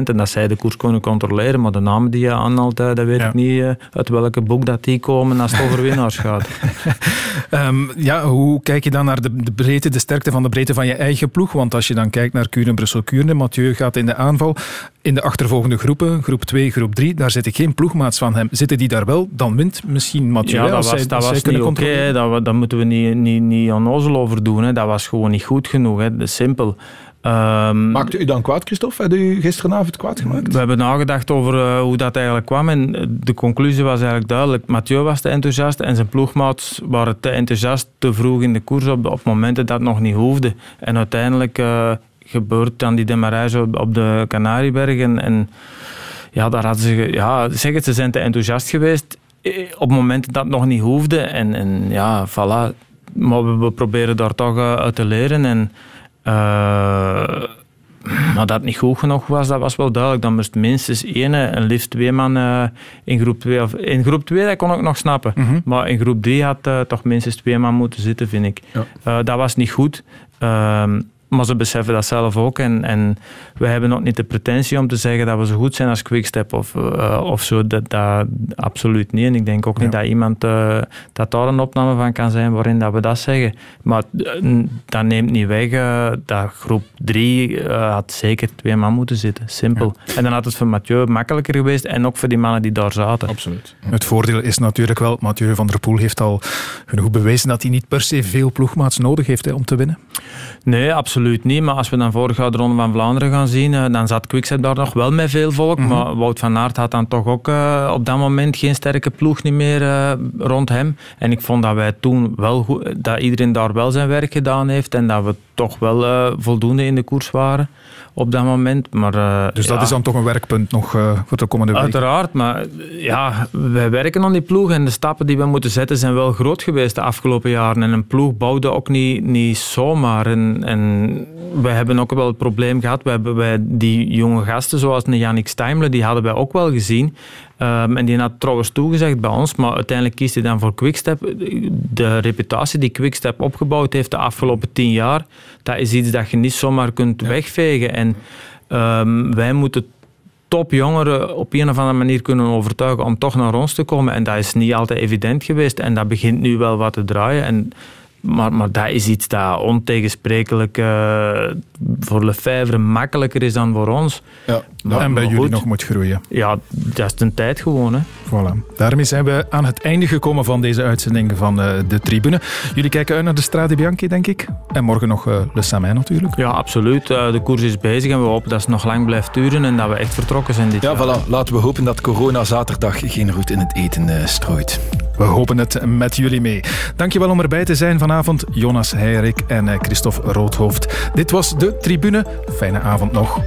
En dat zij de koers kunnen controleren. Maar de namen die je aanhaalt, dat weet ik niet uh, uit welke boek dat die komen als het over winnaars gaat. um, (laughs) ja, hoe kijk je dan naar de, de, breedte, de sterkte van de breedte van je eigen ploeg? Want als je dan kijkt naar Kuren, Brussel, Kuren, Mathieu gaat in de aanval. In de achtervolgende groepen, groep 2, groep 3, daar zit ik geen ploegmaats van hem. Zitten die daar wel, dan wint misschien Mathieu. Ja, dat was, zij, dat was niet oké. Okay, dat, dat moeten we niet, niet, niet onnozel over doen. Hè. Dat was gewoon niet goed genoeg. Hè. Dat is simpel. Um, Maakte u dan kwaad, Christophe? Had u gisteravond kwaad gemaakt? We hebben nagedacht over uh, hoe dat eigenlijk kwam en de conclusie was eigenlijk duidelijk. Mathieu was te enthousiast en zijn ploegmaats waren te enthousiast te vroeg in de koers op, op momenten dat het nog niet hoefde. En uiteindelijk uh, gebeurt dan die demarrage op, op de Canariebergen en ja, daar hadden ze... Ja, zeg het, ze zijn te enthousiast geweest eh, op momenten dat het nog niet hoefde en, en ja, voilà. Maar we, we proberen daar toch uit te leren en uh, maar dat het niet goed genoeg was, dat was wel duidelijk. Dan moest minstens één en liefst twee man uh, in groep 2. In groep 2 dat kon ik nog snappen. Mm -hmm. Maar in groep 3 had uh, toch minstens twee man moeten zitten, vind ik. Ja. dat was niet goed. Maar ze beseffen dat zelf ook. En, en wij hebben ook niet de pretentie om te zeggen dat we zo goed zijn als Quickstep of, uh, of zo. Dat, dat, absoluut niet. En ik denk ook ja. niet dat iemand uh, dat daar een opname van kan zijn waarin dat we dat zeggen. Maar uh, dat neemt niet weg dat groep 3 had zeker twee man moeten zitten. Simpel. Ja. En dan had het voor Mathieu makkelijker geweest en ook voor die mannen die daar zaten. Absoluut. Het voordeel is natuurlijk wel, Mathieu van der Poel heeft al genoeg bewezen dat hij niet per se veel ploegmaats nodig heeft hè, om te winnen. Nee, absoluut niet. Maar als we dan vorige de Ronde van Vlaanderen gaan zien, dan zat Quickstep daar nog wel met veel volk. Mm -hmm. Maar Wout van Aert had dan toch ook uh, op dat moment geen sterke ploeg niet meer uh, rond hem. En ik vond dat wij toen wel goed, dat iedereen daar wel zijn werk gedaan heeft en dat we toch wel uh, voldoende in de koers waren op dat moment. Maar, uh, dus dat ja, is dan toch een werkpunt nog uh, voor de komende week? Uiteraard, maar ja, wij werken aan die ploeg en de stappen die we moeten zetten zijn wel groot geweest de afgelopen jaren. En een ploeg bouwde ook niet, niet zomaar. En, en wij hebben ook wel het probleem gehad, we hebben wij die jonge gasten zoals Yannick Steimle, die hadden wij ook wel gezien. Um, en die had trouwens toegezegd bij ons, maar uiteindelijk kiest hij dan voor Quickstep. De reputatie die Quickstep opgebouwd heeft de afgelopen tien jaar, dat is iets dat je niet zomaar kunt ja. wegvegen. En um, wij moeten topjongeren op een of andere manier kunnen overtuigen om toch naar ons te komen. En dat is niet altijd evident geweest. En dat begint nu wel wat te draaien. En maar, maar dat is iets dat ontegensprekelijk uh, voor Lefebvre makkelijker is dan voor ons. Ja, en bij jullie goed, nog moet groeien. Ja, dat is een tijd gewoon. Hè. Voilà. Daarmee zijn we aan het einde gekomen van deze uitzending van uh, de Tribune. Jullie kijken uit naar de Strade Bianchi, denk ik. En morgen nog uh, Le Samay natuurlijk. Ja, absoluut. de koers is bezig en we hopen dat het nog lang blijft duren en dat we echt vertrokken zijn dit ja, jaar. Voilà. Laten we hopen dat corona zaterdag geen roet in het eten strooit. We hopen het met jullie mee. Dankjewel om erbij te zijn vanavond, Jonas Heirik en Christophe Roodhoofd. Dit was de Tribune. Fijne avond nog.